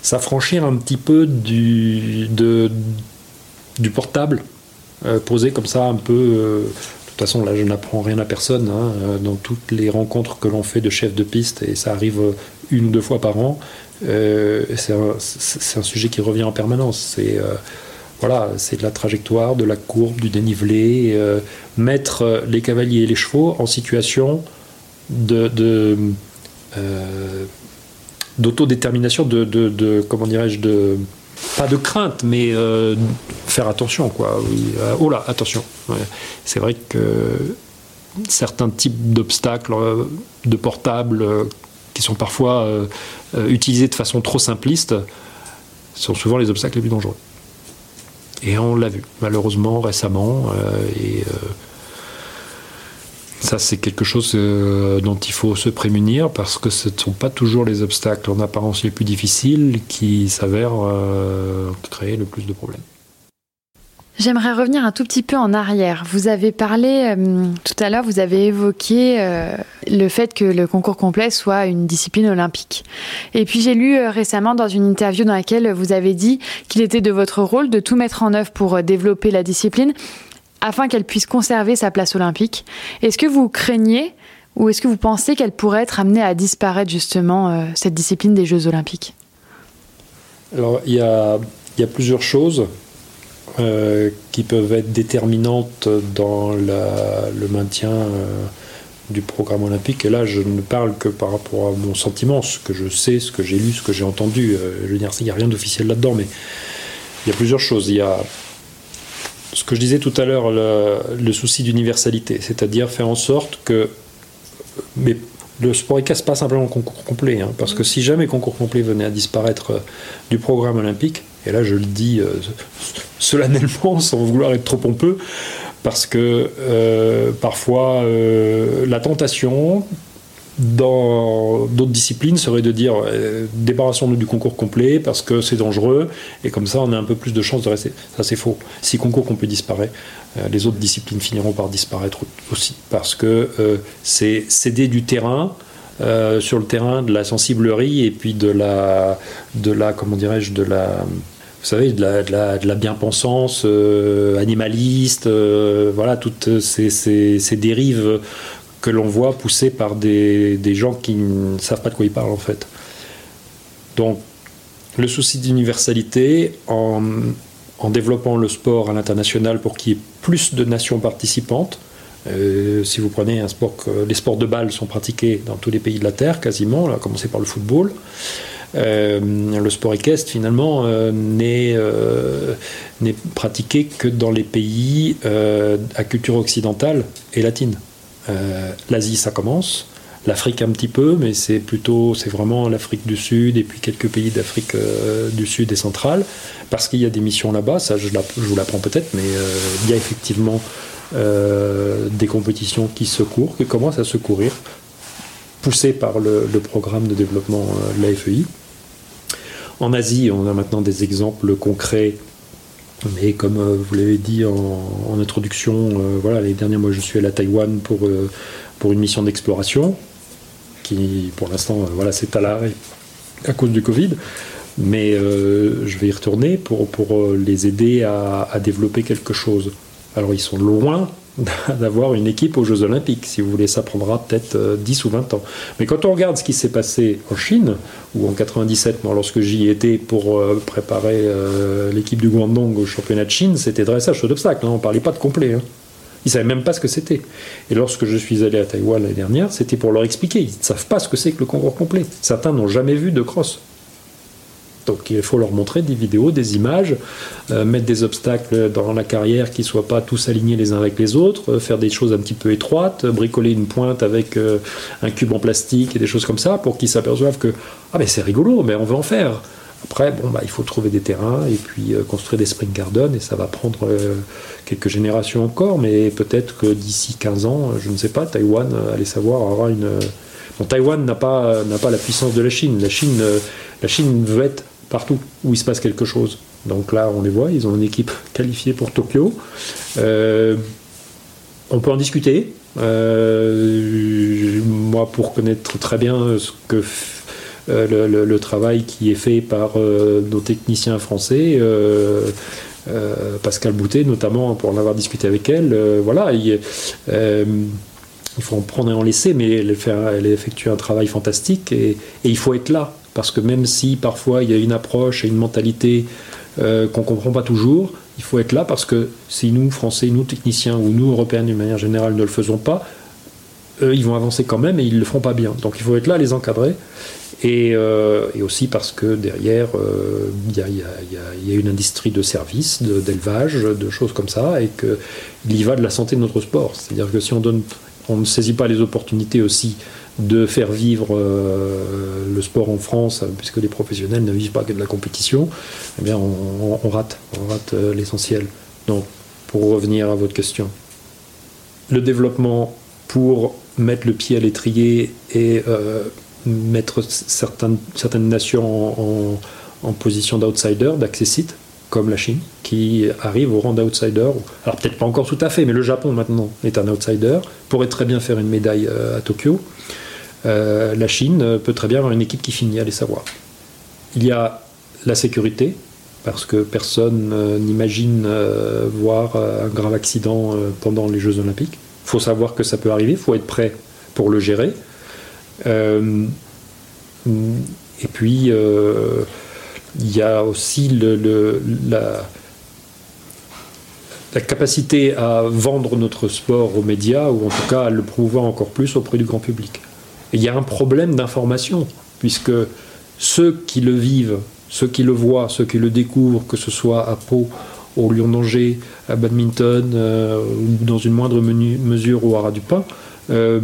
s'affranchir un petit peu du, portable euh, posé comme ça un peu. Euh, de toute façon, là, je n'apprends rien à personne. Hein, euh, dans toutes les rencontres que l'on fait de chefs de piste, et ça arrive une ou deux fois par an, c'est un, sujet qui revient en permanence. C'est voilà, c'est de la trajectoire, de la courbe, du dénivelé, mettre les cavaliers et les chevaux en situation de, d'autodétermination, de, comment dirais-je, de pas de crainte, mais euh, faire attention, quoi. Euh, oh là, attention. C'est vrai que certains types d'obstacles, euh, de portables, qui sont parfois utilisés de façon trop simpliste, sont souvent les obstacles les plus dangereux. Et on l'a vu, malheureusement, récemment. et ça, c'est quelque chose euh, dont il faut se prémunir parce que ce ne sont pas toujours les obstacles en apparence les plus difficiles qui s'avèrent euh, créer le plus de problèmes. J'aimerais revenir un tout petit peu en arrière. Vous avez parlé euh, tout à l'heure, vous avez évoqué le fait que le concours complet soit une discipline olympique. Et puis j'ai lu récemment dans une interview dans laquelle vous avez dit qu'il était de votre rôle de tout mettre en œuvre pour développer la discipline afin qu'elle puisse conserver sa place olympique. Est-ce que vous craignez ou est-ce que vous pensez qu'elle pourrait être amenée à disparaître justement, euh, cette discipline des Jeux olympiques? Alors il y a, plusieurs choses euh, qui peuvent être déterminantes dans le maintien euh, du programme olympique. Et là, je ne parle que par rapport à mon sentiment, ce que je sais, ce que j'ai lu, ce que j'ai entendu. je veux dire, il n'y a rien d'officiel là-dedans, mais il y a plusieurs choses. Il y a ce que je disais tout à l'heure, le, souci d'universalité, c'est-à-dire faire en sorte que. Mais le sport ECAS, pas simplement le concours complet, hein, parce que si jamais le concours complet venait à disparaître euh, du programme olympique, et là je le dis euh, solennellement *laughs* sans vouloir être trop pompeux, parce que euh, parfois la tentation dans d'autres disciplines serait de dire euh, débarrassons-nous du concours complet parce que c'est dangereux et comme ça on a un peu plus de chances de rester. Ça c'est faux. Si concours complet disparaît, euh, les autres disciplines finiront par disparaître aussi parce que euh, c'est céder du terrain. Sur le terrain de la sensiblerie et puis de la, de la comment dirais-je, de la, vous savez, de la, de la, bien-pensance animaliste, voilà, toutes ces, ces, dérives que l'on voit poussé par des, gens qui ne savent pas de quoi ils parlent en fait. Donc le souci d'universalité en, en développant le sport à l'international pour qu'il y ait plus de nations participantes. Euh, si vous prenez un sport les sports de balle sont pratiqués dans tous les pays de la Terre, quasiment, à commencer par le football. Euh, le sport équestre, finalement, euh, n'est pratiqué que dans les pays à culture occidentale et latine. L'Asie, ça commence. L'Afrique un petit peu, mais c'est plutôt, c'est vraiment l'Afrique du Sud et puis quelques pays d'Afrique du Sud et centrale, parce qu'il y a des missions là-bas, ça je vous l'apprends peut-être, mais il y a effectivement euh, des compétitions qui secourent, qui commencent à secourir, poussées par le, programme de développement euh, de la FEI. En Asie, on a maintenant des exemples concrets, mais comme euh, vous l'avez dit en, introduction, voilà, les derniers mois je suis allé à Taïwan pour, pour une mission d'exploration, qui pour l'instant voilà, c'est à l'arrêt à cause du Covid mais je vais y retourner pour, pour les aider à, développer quelque chose. Alors ils sont loin *laughs* d'avoir une équipe aux Jeux Olympiques. Si vous voulez, ça prendra peut-être 10 euh, ou 20 ans. Mais quand on regarde ce qui s'est passé en Chine, ou en 97, moi, lorsque j'y étais pour euh, préparer euh, l'équipe du Guangdong au championnat de Chine, c'était dressage d'obstacles. Hein. on ne parlait pas de complet. Hein. Ils ne savaient même pas ce que c'était. Et lorsque je suis allé à Taïwan l'année dernière, c'était pour leur expliquer. Ils ne savent pas ce que c'est que le concours complet. Certains n'ont jamais vu de cross. Donc il faut leur montrer des vidéos, des images, euh, mettre des obstacles dans la carrière qui ne soient pas tous alignés les uns avec les autres, euh, faire des choses un petit peu étroites, bricoler une pointe avec euh, un cube en plastique et des choses comme ça pour qu'ils s'aperçoivent que ah ben c'est rigolo, mais on veut en faire. Après, bon, bah, il faut trouver des terrains et puis construire des spring gardens et ça va prendre quelques générations encore, mais peut-être que d'ici 15 ans, je ne sais pas, Taïwan, allez savoir, aura une... Bon, Taïwan n'a pas, n'a pas la puissance de la Chine. La Chine, la Chine veut être partout où il se passe quelque chose. Donc là, on les voit, ils ont une équipe *laughs* qualifiée pour Tokyo. Euh, on peut en discuter. Euh, moi, pour connaître très bien ce que euh, le, travail qui est fait par nos techniciens français, Pascal Boutet notamment, pour en avoir discuté avec elle, voilà, il, faut en prendre et en laisser, mais elle, fait, elle effectue un travail fantastique et il faut être là parce que même si parfois il y a une approche et une mentalité euh, qu'on ne comprend pas toujours, il faut être là parce que si nous, Français, nous, techniciens, ou nous, Européens d'une manière générale, ne le faisons pas, eux, ils vont avancer quand même et ils ne le feront pas bien. Donc il faut être là, les encadrer. Et, euh, aussi parce que derrière, il y, a une industrie de services, d'élevage, de, choses comme ça, et qu'il y va de la santé de notre sport. C'est-à-dire que si on ne saisit pas les opportunités aussi de faire vivre euh, le sport en France, puisque les professionnels ne vivent pas que de la compétition, eh bien on, rate, on rate euh, l'essentiel. Donc, pour revenir à votre question, le développement pour mettre le pied à l'étrier et euh, mettre certaines, certaines nations en, en position d'outsider, d'accessite, comme la Chine, qui arrive au rang d'outsider. Alors peut-être pas encore tout à fait, mais le Japon maintenant est un outsider, pourrait très bien faire une médaille à Tokyo. Euh, la Chine peut très bien avoir une équipe qui finit, allez savoir. Il y a la sécurité, parce que personne euh, n'imagine euh, voir un grave accident pendant les Jeux Olympiques. Il faut savoir que ça peut arriver, il faut être prêt pour le gérer. et puis, il y a aussi la capacité à vendre notre sport aux médias, ou en tout cas à le prouver encore plus auprès du grand public il y a un problème d'information, puisque ceux qui le vivent, ceux qui le voient, ceux qui le découvrent, que ce soit à Pau, au Lyon d'Angers, à badminton, euh, ou dans une moindre mesure au Haras du Pin, euh,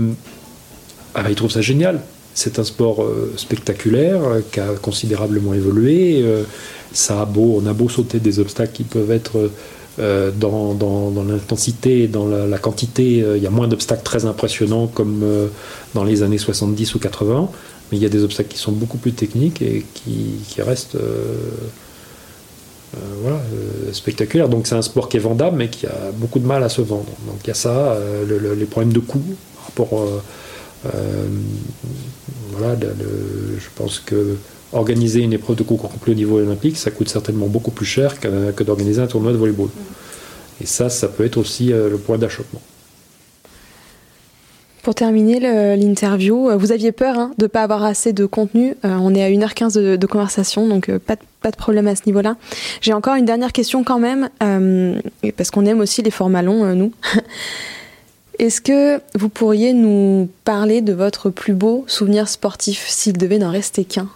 ah, ils trouvent ça génial. C'est un sport euh, spectaculaire qui a considérablement évolué. ça a beau, on a beau sauter des obstacles qui peuvent être euh, dans, l'intensité, dans la, quantité, euh, il y a moins d'obstacles très impressionnants comme euh, dans les années 70 ou 80, mais il y a des obstacles qui sont beaucoup plus techniques et qui, restent spectaculaires. Donc c'est un sport qui est vendable, mais qui a beaucoup de mal à se vendre. Donc il y a ça, les problèmes de coût par rapport. voilà, je pense que organiser une épreuve de concours complet au niveau olympique, ça coûte certainement beaucoup plus cher que, d'organiser un tournoi de volleyball. Et ça, ça peut être aussi euh, le point d'achoppement. pour terminer l'interview, vous aviez peur hein, de ne pas avoir assez de contenu. on est à 1h15 de, conversation, donc pas, de problème à ce niveau-là. J'ai encore une dernière question quand même, parce qu'on aime aussi les formats longs, nous. *laughs* Est-ce que vous pourriez nous parler de votre plus beau souvenir sportif, s'il devait n'en rester qu'un?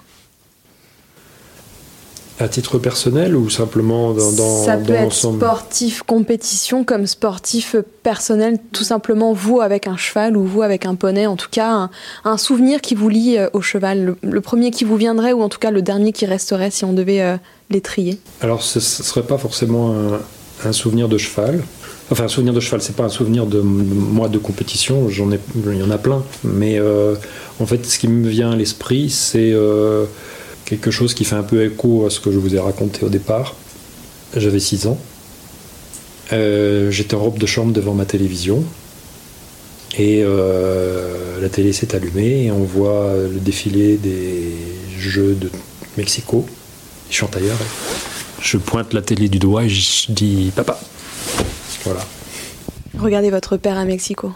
À titre personnel ou simplement dans, dans Ça peut être sportif compétition comme sportif personnel, tout simplement vous avec un cheval ou vous avec un poney, en tout cas un, souvenir qui vous lie euh, au cheval, le, premier qui vous viendrait ou en tout cas le dernier qui resterait si on devait euh, les trier. Alors ce ne serait pas forcément un, souvenir de cheval. Enfin, un souvenir de cheval, c'est pas un souvenir de moi de compétition, j'en ai, il y en a plein. Mais euh, en fait, ce qui me vient à l'esprit, c'est quelque chose qui fait un peu écho à ce que je vous ai raconté au départ. J'avais 6 ans. Euh, j'étais en robe de chambre devant ma télévision. Et euh, la télé s'est allumée et on voit le défilé des Jeux de Mexico. Ils chantent ailleurs. Je pointe la télé du doigt et je dis Papa. Voilà. Regardez votre père à Mexico.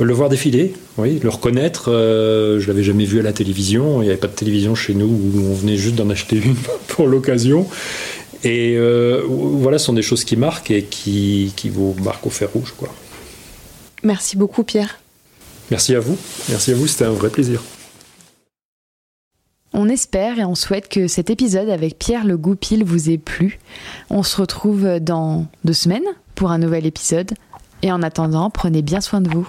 Le voir défiler, oui, le reconnaître. Euh, je l'avais jamais vu à la télévision. Il n'y avait pas de télévision chez nous où on venait juste d'en acheter une *laughs* pour l'occasion. Et euh, voilà, ce sont des choses qui marquent et qui, qui vous marquent au fer rouge. Quoi. Merci beaucoup, Pierre. Merci à vous. Merci à vous, c'était un vrai plaisir. On espère et on souhaite que cet épisode avec Pierre Le Goupil vous ait plu. On se retrouve dans deux semaines pour un nouvel épisode. Et en attendant, prenez bien soin de vous.